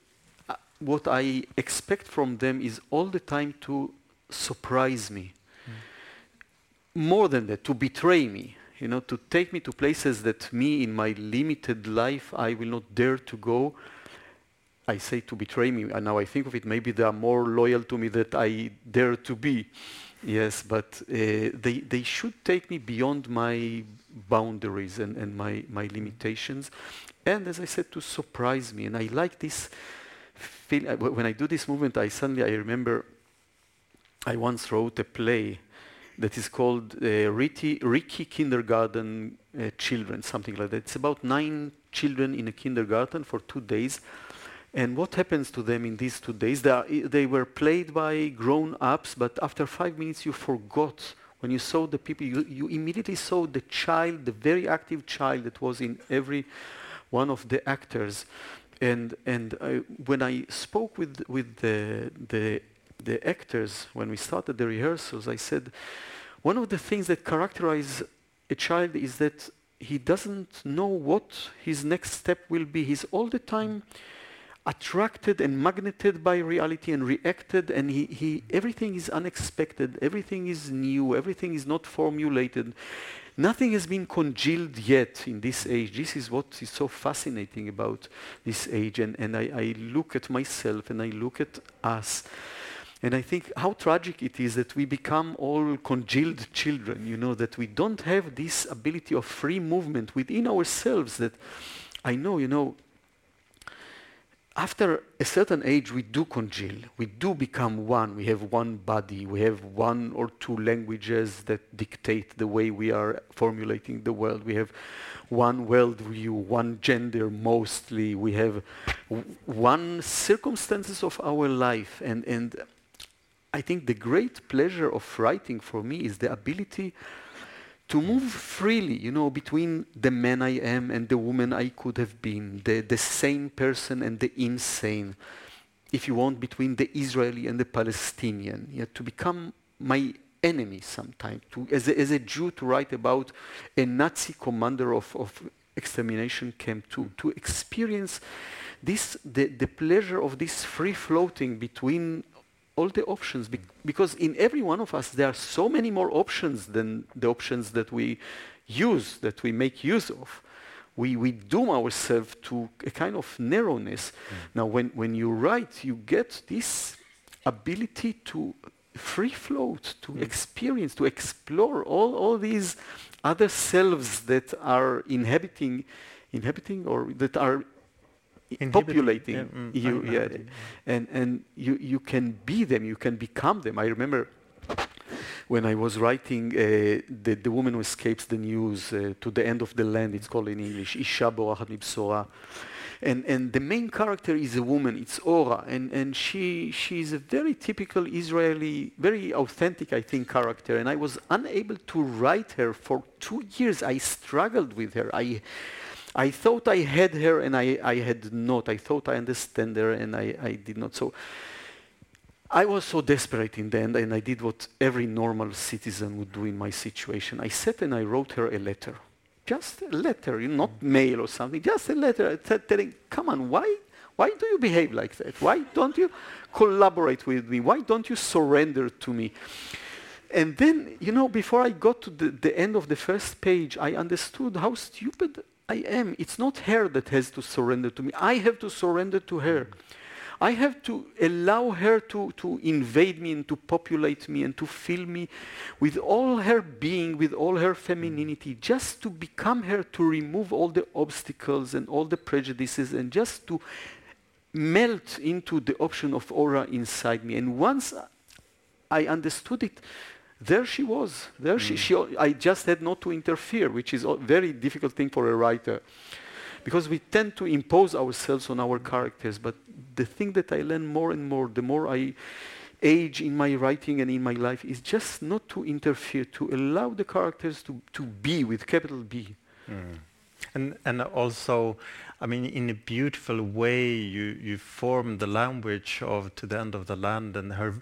uh, what I expect from them is all the time to surprise me. Mm. More than that, to betray me. You know, to take me to places that me, in my limited life, I will not dare to go. I say to betray me, and now I think of it, maybe they are more loyal to me than I dare to be. Yes, but uh, they, they should take me beyond my boundaries and, and my, my limitations. And as I said, to surprise me. And I like this feel, uh, when I do this movement, I suddenly, I remember I once wrote a play that is called uh, Ricky, Kindergarten uh, Children, something like that. It's about nine children in a kindergarten for two days and what happens to them in these two days? They, are, they were played by grown ups, but after five minutes you forgot. When you saw the people, you, you immediately saw the child, the very active child that was in every one of the actors. And, and I, when I spoke with, with the, the, the actors, when we started the rehearsals, I said, one of the things that characterize a child is that he doesn't know what his next step will be. He's all the time attracted and magneted by reality and reacted and he, he everything is unexpected. Everything is new. Everything is not formulated. Nothing has been congealed yet in this age. This is what is so fascinating about this age and, and I, I look at myself and i look at us and I think how tragic it is that we become all congealed children, you know, that we don't have this ability of free movement within ourselves. That I know, you know, after a certain age, we do congeal. We do become one. We have one body. We have one or two languages that dictate the way we are formulating the world. We have one worldview, one gender mostly. We have one circumstances of our life. And, and I think the great pleasure of writing for me is the ability to move freely, you know, between the man I am and the woman I could have been, the, the sane person and the insane, if you want, between the Israeli and the Palestinian, yeah, to become my enemy sometimes, to, as, a, as a Jew to write about a Nazi commander of, of extermination camp, to, to experience this, the, the pleasure of this free floating between all the options be because in every one of us there are so many more options than the options that we use, that we make use of. We, we doom ourselves to a kind of narrowness. Mm. Now, when, when you write, you get this ability to free float, to mm. experience, to explore all, all these other selves that are inhabiting, inhabiting or that are populating yeah, mm, you, yeah, and and you you can be them, you can become them. I remember when I was writing uh, the, the woman who escapes the news uh, to the end of the land, it's called in English, Isha Borachat Mibsora. And, and the main character is a woman, it's Ora, and, and she, she's a very typical Israeli, very authentic, I think, character. And I was unable to write her for two years. I struggled with her. I, I thought I had her and I, I had not. I thought I understand her and I, I did not. So I was so desperate in the end and I did what every normal citizen would do in my situation. I sat and I wrote her a letter. Just a letter, not mm. mail or something, just a letter uh, telling, come on, why, why do you behave like that? Why don't you collaborate with me? Why don't you surrender to me? And then, you know, before I got to the, the end of the first page, I understood how stupid I am. It's not her that has to surrender to me. I have to surrender to her. I have to allow her to, to invade me and to populate me and to fill me with all her being, with all her femininity, just to become her, to remove all the obstacles and all the prejudices and just to melt into the option of Ora inside me. And once I understood it, there she was. There mm. she, she, I just had not to interfere, which is a very difficult thing for a writer. Because we tend to impose ourselves on our characters. But the thing that I learn more and more, the more I age in my writing and in my life, is just not to interfere, to allow the characters to, to be with capital B. Mm. And, and also, I mean, in a beautiful way, you, you form the language of To the End of the Land and her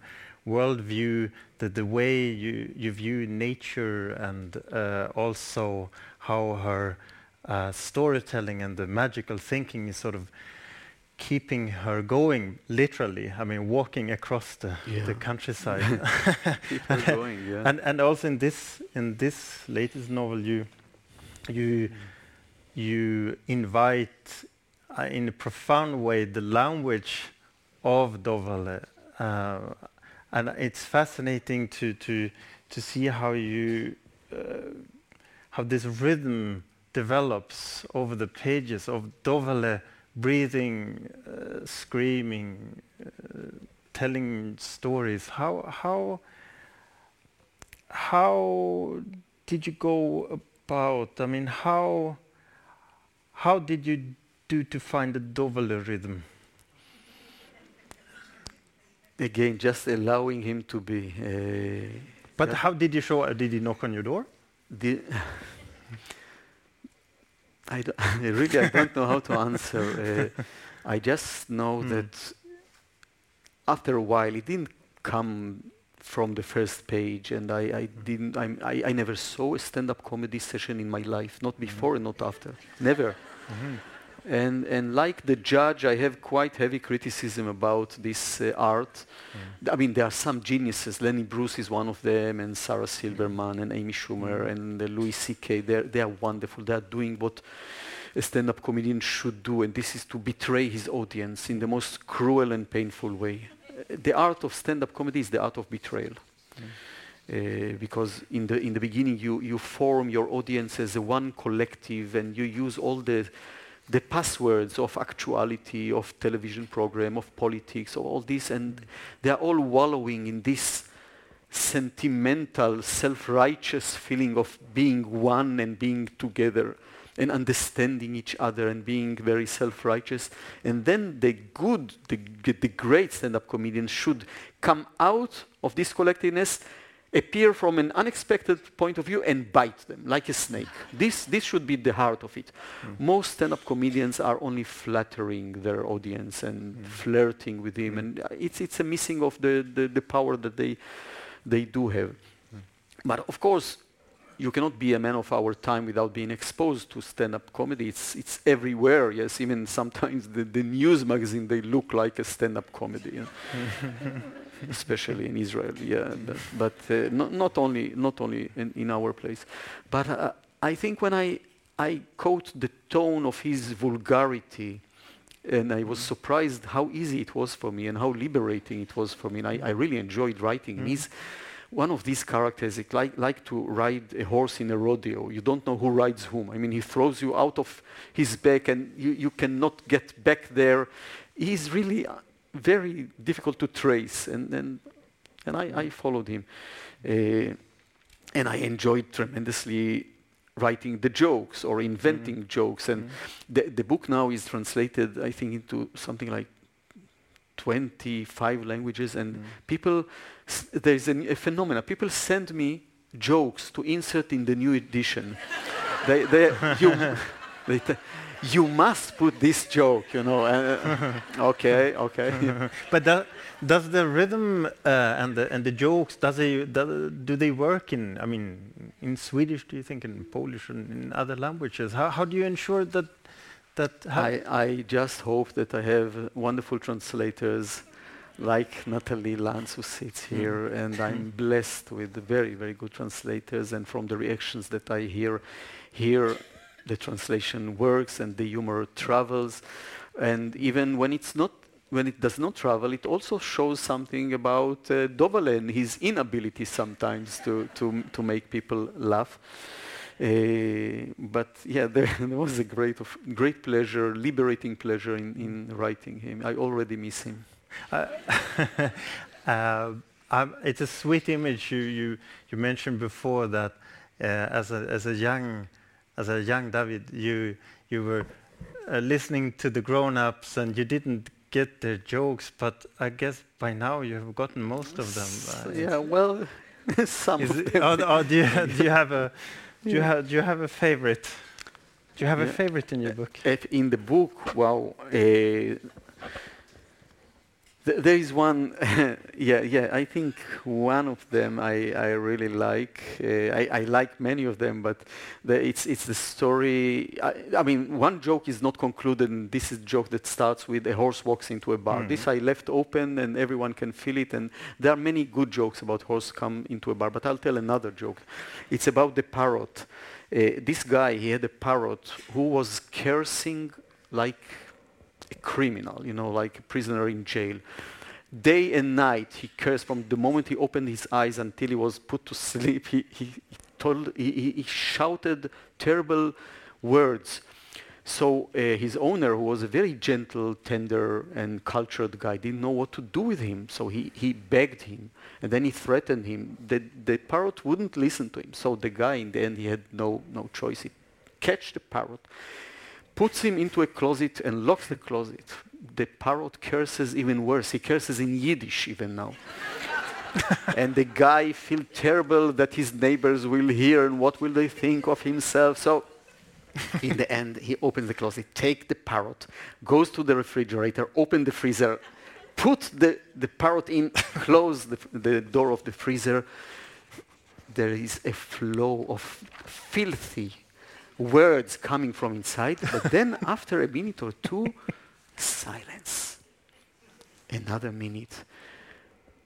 worldview, the, the way you, you view nature, and uh, also how her uh, storytelling and the magical thinking is sort of keeping her going literally i mean walking across the, yeah. the countryside and, going, yeah. and, and also in this in this latest novel you you mm. you invite uh, in a profound way the language of Dovale. Uh, and it's fascinating to, to, to see how you uh, how this rhythm develops over the pages of Dovale breathing, uh, screaming, uh, telling stories. How how how did you go about? I mean, how how did you do to find the Dovale rhythm? Again, just allowing him to be. Uh, but yeah. how did you show? Did he knock on your door? The I, really I don't know how to answer. Uh, I just know mm. that after a while it didn't come from the first page, and I, I mm. didn't. I, I never saw a stand-up comedy session in my life, not hmm. before mm. and not after. Never. -hmm. And, and like the judge, I have quite heavy criticism about this uh, art. Mm. I mean, there are some geniuses. Lenny Bruce is one of them, and Sarah Silverman, and Amy Schumer, mm. and uh, Louis C.K. They're, they are wonderful. They are doing what a stand-up comedian should do, and this is to betray his audience in the most cruel and painful way. The art of stand-up comedy is the art of betrayal. Mm. Uh, because in the in the beginning you you form your audience as a one collective and you use all the the passwords of actuality, of television program, of politics, of all this, and they are all wallowing in this sentimental, self-righteous feeling of being one and being together and understanding each other and being very self-righteous. And then the good, the, the great stand-up comedians should come out of this collectiveness appear from an unexpected point of view and bite them like a snake. This, this should be the heart of it. Mm. Most stand-up comedians are only flattering their audience and mm. flirting with him, mm. and it's, it's a missing of the, the, the, power that they, they do have. Mm. But of course, you cannot be a man of our time without being exposed to stand-up comedy. It's, it's everywhere, yes. Even sometimes the, the news magazine, they look like a stand-up comedy. You know? especially in Israel. Yeah, but, but uh, not, not, only not only in, in our place, but uh, I think when I I caught the tone of his vulgarity, and I was surprised how easy it was for me and how liberating it was for me. And I, I really enjoyed writing. Mm. He's one of these characters it like, like to ride a horse in a rodeo. You don't know who rides whom. I mean, he throws you out of his back and you, you cannot get back there. He's really very difficult to trace. And, and, and I, I followed him. Uh, and I enjoyed tremendously writing the jokes or inventing mm-hmm. jokes. And mm-hmm. the, the book now is translated, I think, into something like 25 languages. And mm-hmm. people, s- there's a, a phenomenon. People send me jokes to insert in the new edition. they, they, you, they you must put this joke, you know. Uh, okay, okay. but that, does the rhythm uh, and the and the jokes does they do, do they work in? I mean, in Swedish, do you think in Polish and in other languages? How how do you ensure that that? I I just hope that I have wonderful translators like Natalie Lantz, who sits mm. here, mm. and I'm blessed with very, very good translators. And from the reactions that I hear here, the translation works and the humor travels. And even when it's not when it does not travel, it also shows something about uh, Dovale and his inability sometimes to, to, to make people laugh. Uh, but yeah, there, there, was a great, of, great pleasure, liberating pleasure in, in writing him. I already miss him. Uh, uh, um, it's a sweet image you, you, you mentioned before that uh, as, a, as a young as a young David, you you were uh, listening to the grown-ups and you didn't get their jokes, but I guess by now you have gotten most of them. Uh, yeah, well, some of them. Or, or do, you, do you have a do you have do you have a favorite? Do you have yeah. a favorite in your book? in the book, well, uh, there is one, yeah, yeah. I think one of them I, I really like. Uh, I, I, like many of them, but the, it's it's the story. I, I, mean, one joke is not concluded. And this is a joke that starts with a horse walks into a bar. Mm. This I left open, and everyone can feel it. And there are many good jokes about horse come into a bar. But I'll tell another joke. It's about the parrot. Uh, this guy, he had a parrot who was cursing like a criminal, you know, like a prisoner in jail. Day and night he cursed from the moment he opened his eyes until he was put to sleep. He, he, told, he, he shouted terrible words. So uh, his owner, who was a very gentle, tender, and cultured guy, didn't know what to do with him. So he, he begged him, and then he threatened him. The, the parrot wouldn't listen to him. So the guy, in the end, he had no, no choice. He catch the parrot, puts him into a closet, and locks the closet. The parrot curses even worse. He curses in Yiddish even now. and the guy feels terrible that his neighbors will hear and what will they think of himself. So in the end, he opens the closet, take the parrot, goes to the refrigerator, open the freezer, put the, the parrot in, close the, the door of the freezer. There is a flow of filthy words coming from inside, but then after a minute or two, silence. Another minute.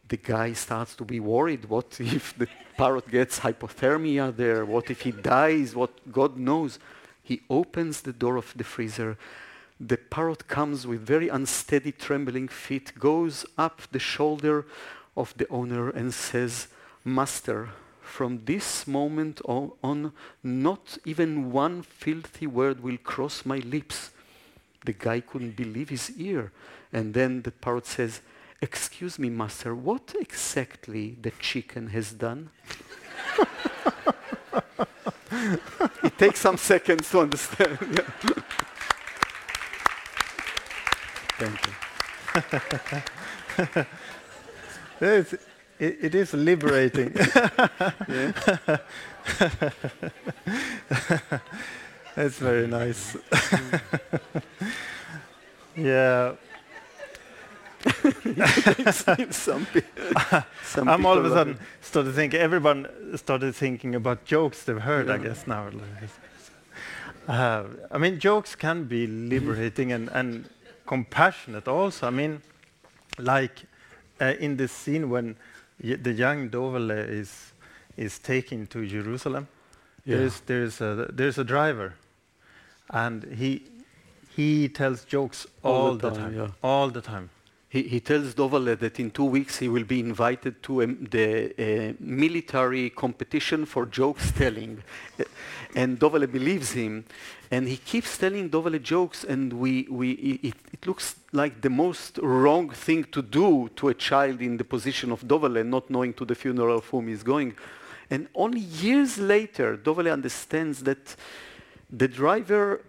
The guy starts to be worried. What if the parrot gets hypothermia there? What if he dies? What God knows. He opens the door of the freezer. The parrot comes with very unsteady, trembling feet, goes up the shoulder of the owner and says, Master, from this moment on, not even one filthy word will cross my lips. The guy couldn't believe his ear. And then the parrot says, Excuse me, master, what exactly the chicken has done? it takes some seconds to understand. Thank you. it, it is liberating. That's very nice. yeah. some, some I'm all of a sudden started thinking. Everyone started thinking about jokes they've heard. Yeah. I guess now. Uh, I mean, jokes can be liberating and, and compassionate also. I mean, like uh, in this scene when the young Dovale uh, is is taken to Jerusalem. Yeah. There's there's a there's a driver, and he he tells jokes all, all the, time, time yeah. all the time. He, he tells Dovale that in two weeks he will be invited to um, the uh, military competition for jokes telling. and Dovale believes him. And he keeps telling Dovale jokes, and we, we, it, it, looks like the most wrong thing to do to a child in the position of Dovale, not knowing to the funeral of whom he's going. And only years later, Dovale understands that the driver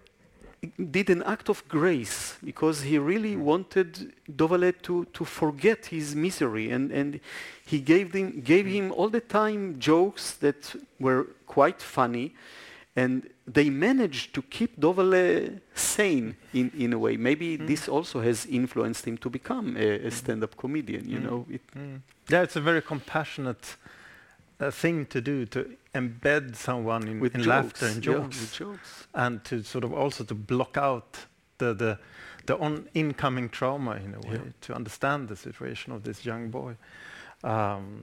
did an act of grace because he really wanted Dovale to, to forget his misery and, and he gave him, gave him all the time jokes that were quite funny and they managed to keep Dovale sane in, in a way. Maybe mm. this also has influenced him to become a, a stand-up comedian, you mm. know. It. Yeah, it's a very compassionate uh, thing to do to embed someone in, with in laughter and jokes, yeah, jokes, and to sort of also to block out the the, the on incoming trauma in a way yeah. to understand the situation of this young boy. Um,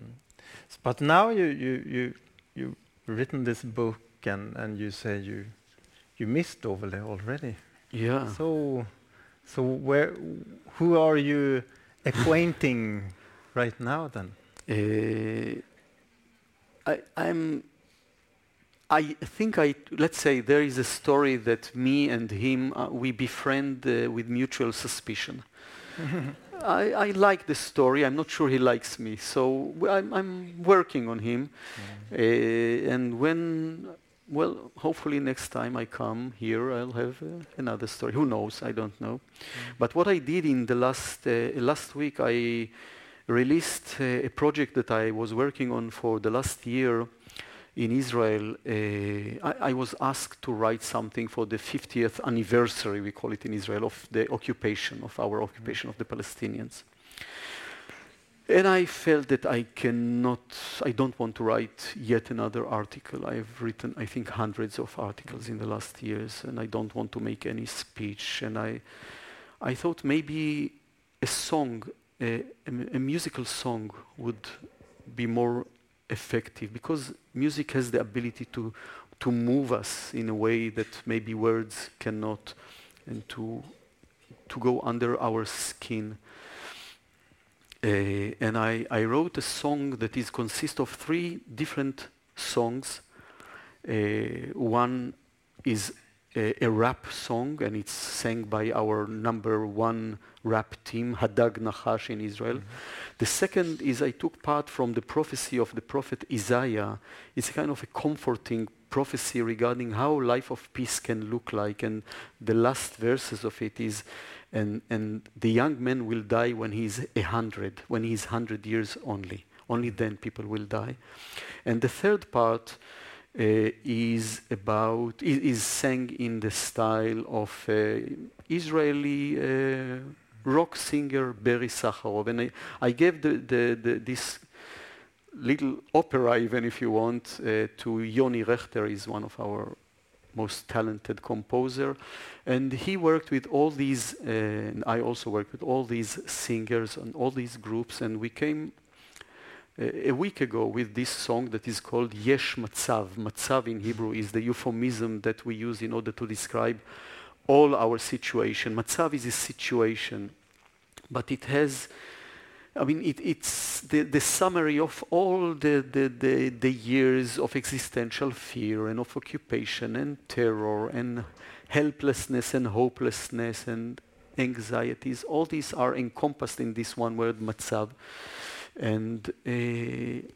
but now you you you you've written this book and and you say you you missed Dovale already. Yeah. So so where who are you acquainting right now then? Uh, I, I'm I think I, let's say there is a story that me and him, uh, we befriend uh, with mutual suspicion. I, I, like the story. I'm not sure he likes me. So I'm, I'm working on him. Mm. Uh, and when, well, hopefully next time I come here, I'll have uh, another story. Who knows? I don't know. Mm. But what I did in the last, uh, last week, I released a project that I was working on for the last year in Israel. Uh, I, I, was asked to write something for the 50th anniversary, we call it in Israel, of the occupation, of our occupation of the Palestinians. And I felt that I cannot, I don't want to write yet another article. I've written, I think, hundreds of articles in the last years, and I don't want to make any speech. And I, I thought maybe a song a, a, musical song would be more effective because music has the ability to, to move us in a way that maybe words cannot and to to go under our skin. Uh, and I, I wrote a song that is consists of three different songs. Uh, one is a, a, rap song, and it's sang by our number one rap team, Hadag Nahash in Israel. Mm-hmm. The second is I took part from the prophecy of the prophet Isaiah. It's kind of a comforting prophecy regarding how life of peace can look like, and the last verses of it is and, and the young man will die when he's a hundred, when he's hundred years only. Only then people will die. And the third part is about is, sang in the style of uh, Israeli uh, rock singer Berry Sakharov, and I, I gave the, the, the, this little opera, even if you want, uh, to Yoni Rechter, is one of our most talented composer. And he worked with all these, uh, and I also worked with all these singers and all these groups, and we came uh, a week ago with this song that is called Yesh Matzav. Matzav in Hebrew is the euphemism that we use in order to describe all our situation. Matzav is a situation, but it has I mean, it, it's the, the summary of all the, the, the, the, years of existential fear and of occupation and terror and helplessness and hopelessness and anxieties. All these are encompassed in this one word, matzav. And uh,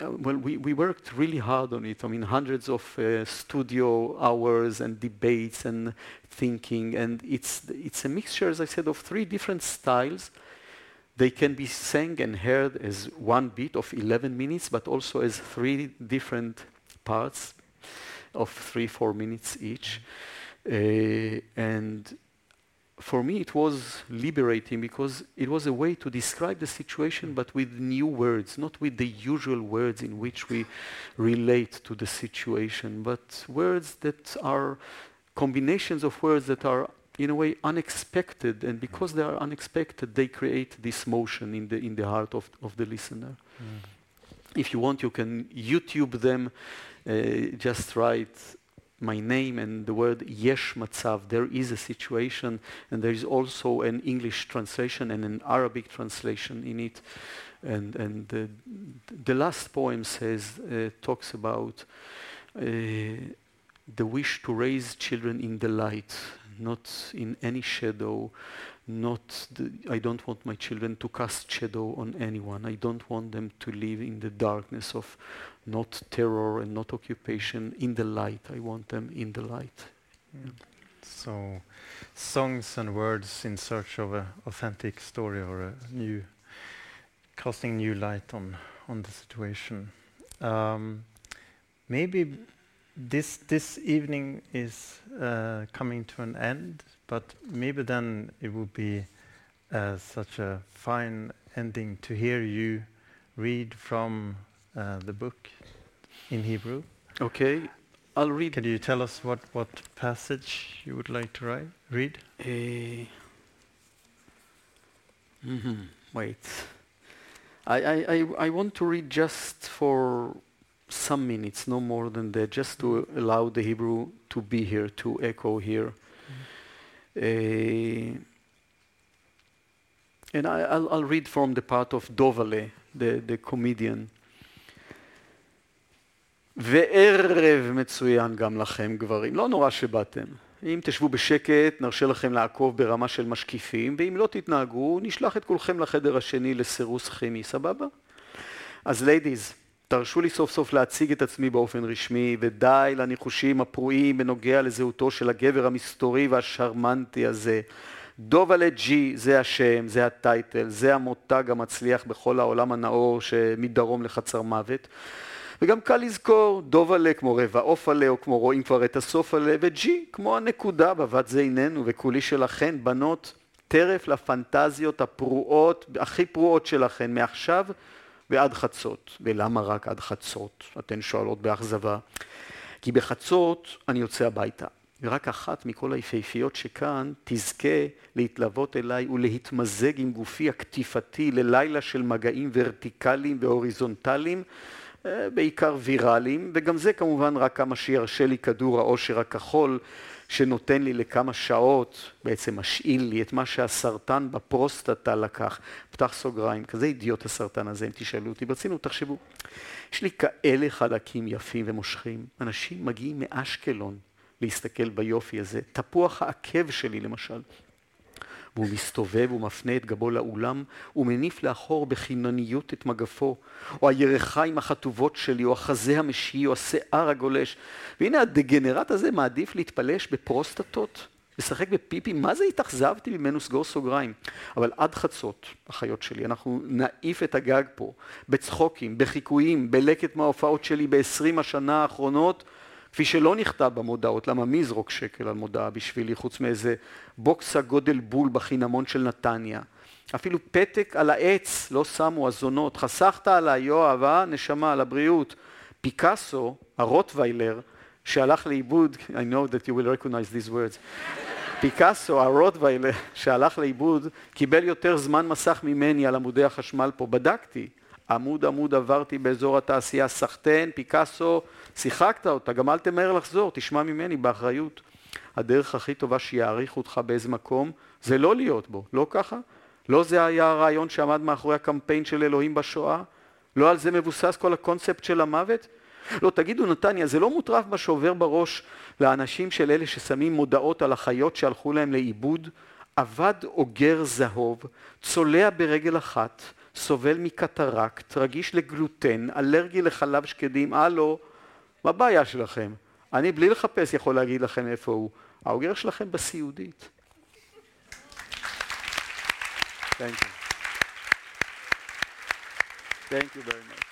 well, we, we worked really hard on it. I mean, hundreds of uh, studio hours and debates and thinking. And it's, it's a mixture, as I said, of three different styles they can be sang and heard as one beat of 11 minutes, but also as three different parts of three, four minutes each. Uh, and for me, it was liberating because it was a way to describe the situation, but with new words, not with the usual words in which we relate to the situation, but words that are combinations of words that are in a way unexpected and because they are unexpected they create this motion in the in the heart of, of the listener mm. if you want you can youtube them uh, just write my name and the word yesh matzav. There is a situation and there is also an english translation and an arabic translation in it. And and the, the last poem says uh, talks about uh, the wish to raise children in the light not in any shadow, not the, I don't want my children to cast shadow on anyone. I don't want them to live in the darkness of not terror and not occupation, in the light. I want them in the light. Yeah. So, songs and words in search of an authentic story or a new, casting new light on on the situation. Um, maybe this this evening is uh, coming to an end, but maybe then it would be uh, such a fine ending to hear you read from uh, the book in Hebrew. Okay, I'll read. Can you tell us what what passage you would like to write, read? Mm -hmm. Wait. I, I, I, I want to read just for some minutes, no more than that, just to allow the Hebrew to be here, to echo here. Mm. Uh, and I, will read from the part of Dovale, the, the comedian. וערב מצוין גם לכם, גברים. לא נורא שבאתם. אם תשבו בשקט, נרשה לכם לעקוב ברמה של משקיפים, ואם לא תתנהגו, נשלח את כולכם לחדר השני לסירוס כימי, סבבה? אז ליידיז, תרשו לי סוף סוף להציג את עצמי באופן רשמי, ודי לניחושים הפרועים בנוגע לזהותו של הגבר המסתורי והשרמנטי הזה. דובלה ג'י זה השם, זה הטייטל, זה המותג המצליח בכל העולם הנאור שמדרום לחצר מוות. וגם קל לזכור, דובלה כמו רבע עופלה, או כמו רואים כבר את הסוף עלה, וג'י כמו הנקודה בבת זיננו, וכולי שלכן, בנות, טרף לפנטזיות הפרועות, הכי פרועות שלכן, מעכשיו ועד חצות. ולמה רק עד חצות? אתן שואלות באכזבה. כי בחצות אני יוצא הביתה, ורק אחת מכל היפהפיות שכאן תזכה להתלוות אליי ולהתמזג עם גופי הקטיפתי ללילה של מגעים ורטיקליים והוריזונטליים, אה, בעיקר ויראליים, וגם זה כמובן רק כמה שירשה לי כדור העושר הכחול שנותן לי לכמה שעות, בעצם משאיל לי את מה שהסרטן בפרוסטטה לקח. פתח סוגריים, כזה אידיוט הסרטן הזה, אם תשאלו אותי. ברצינות, תחשבו, יש לי כאלה חלקים יפים ומושכים. אנשים מגיעים מאשקלון להסתכל ביופי הזה. תפוח העקב שלי למשל. והוא מסתובב ומפנה את גבו לאולם ומניף לאחור בחינניות את מגפו, או הירכיים החטובות שלי, או החזה המשי, או השיער הגולש. והנה הדגנרט הזה מעדיף להתפלש בפרוסטטות, לשחק בפיפי, מה זה התאכזבתי ממנו, סגור סוגריים. אבל עד חצות, אחיות שלי, אנחנו נעיף את הגג פה, בצחוקים, בחיקויים, בלקט מההופעות שלי בעשרים השנה האחרונות, כפי שלא נכתב במודעות, למה מי יזרוק שקל על מודעה בשבילי, חוץ מאיזה בוקס הגודל בול בחינמון של נתניה. אפילו פתק על העץ לא שמו הזונות, חסכת עליי יואב, אה? נשמה, על הבריאות. פיקאסו, הרוטוויילר, שהלך לאיבוד, I know that you will recognize these words, פיקאסו, הרוטוויילר, שהלך לאיבוד, קיבל יותר זמן מסך ממני על עמודי החשמל פה, בדקתי. עמוד עמוד עברתי באזור התעשייה, סחטיין, פיקאסו, שיחקת אותה, גם אל תמהר לחזור, תשמע ממני באחריות. הדרך הכי טובה שיעריכו אותך באיזה מקום, זה לא להיות בו, לא ככה? לא זה היה הרעיון שעמד מאחורי הקמפיין של אלוהים בשואה? לא על זה מבוסס כל הקונספט של המוות? לא, תגידו נתניה, זה לא מוטרף מה שעובר בראש לאנשים של אלה ששמים מודעות על החיות שהלכו להם לאיבוד? אבד אוגר זהוב, צולע ברגל אחת, סובל מקטרקט, רגיש לגלוטן, אלרגי לחלב שקדים, הלו, מה הבעיה שלכם? אני בלי לחפש יכול להגיד לכם איפה הוא. האוגר שלכם בסיעודית. Thank you. Thank you very much.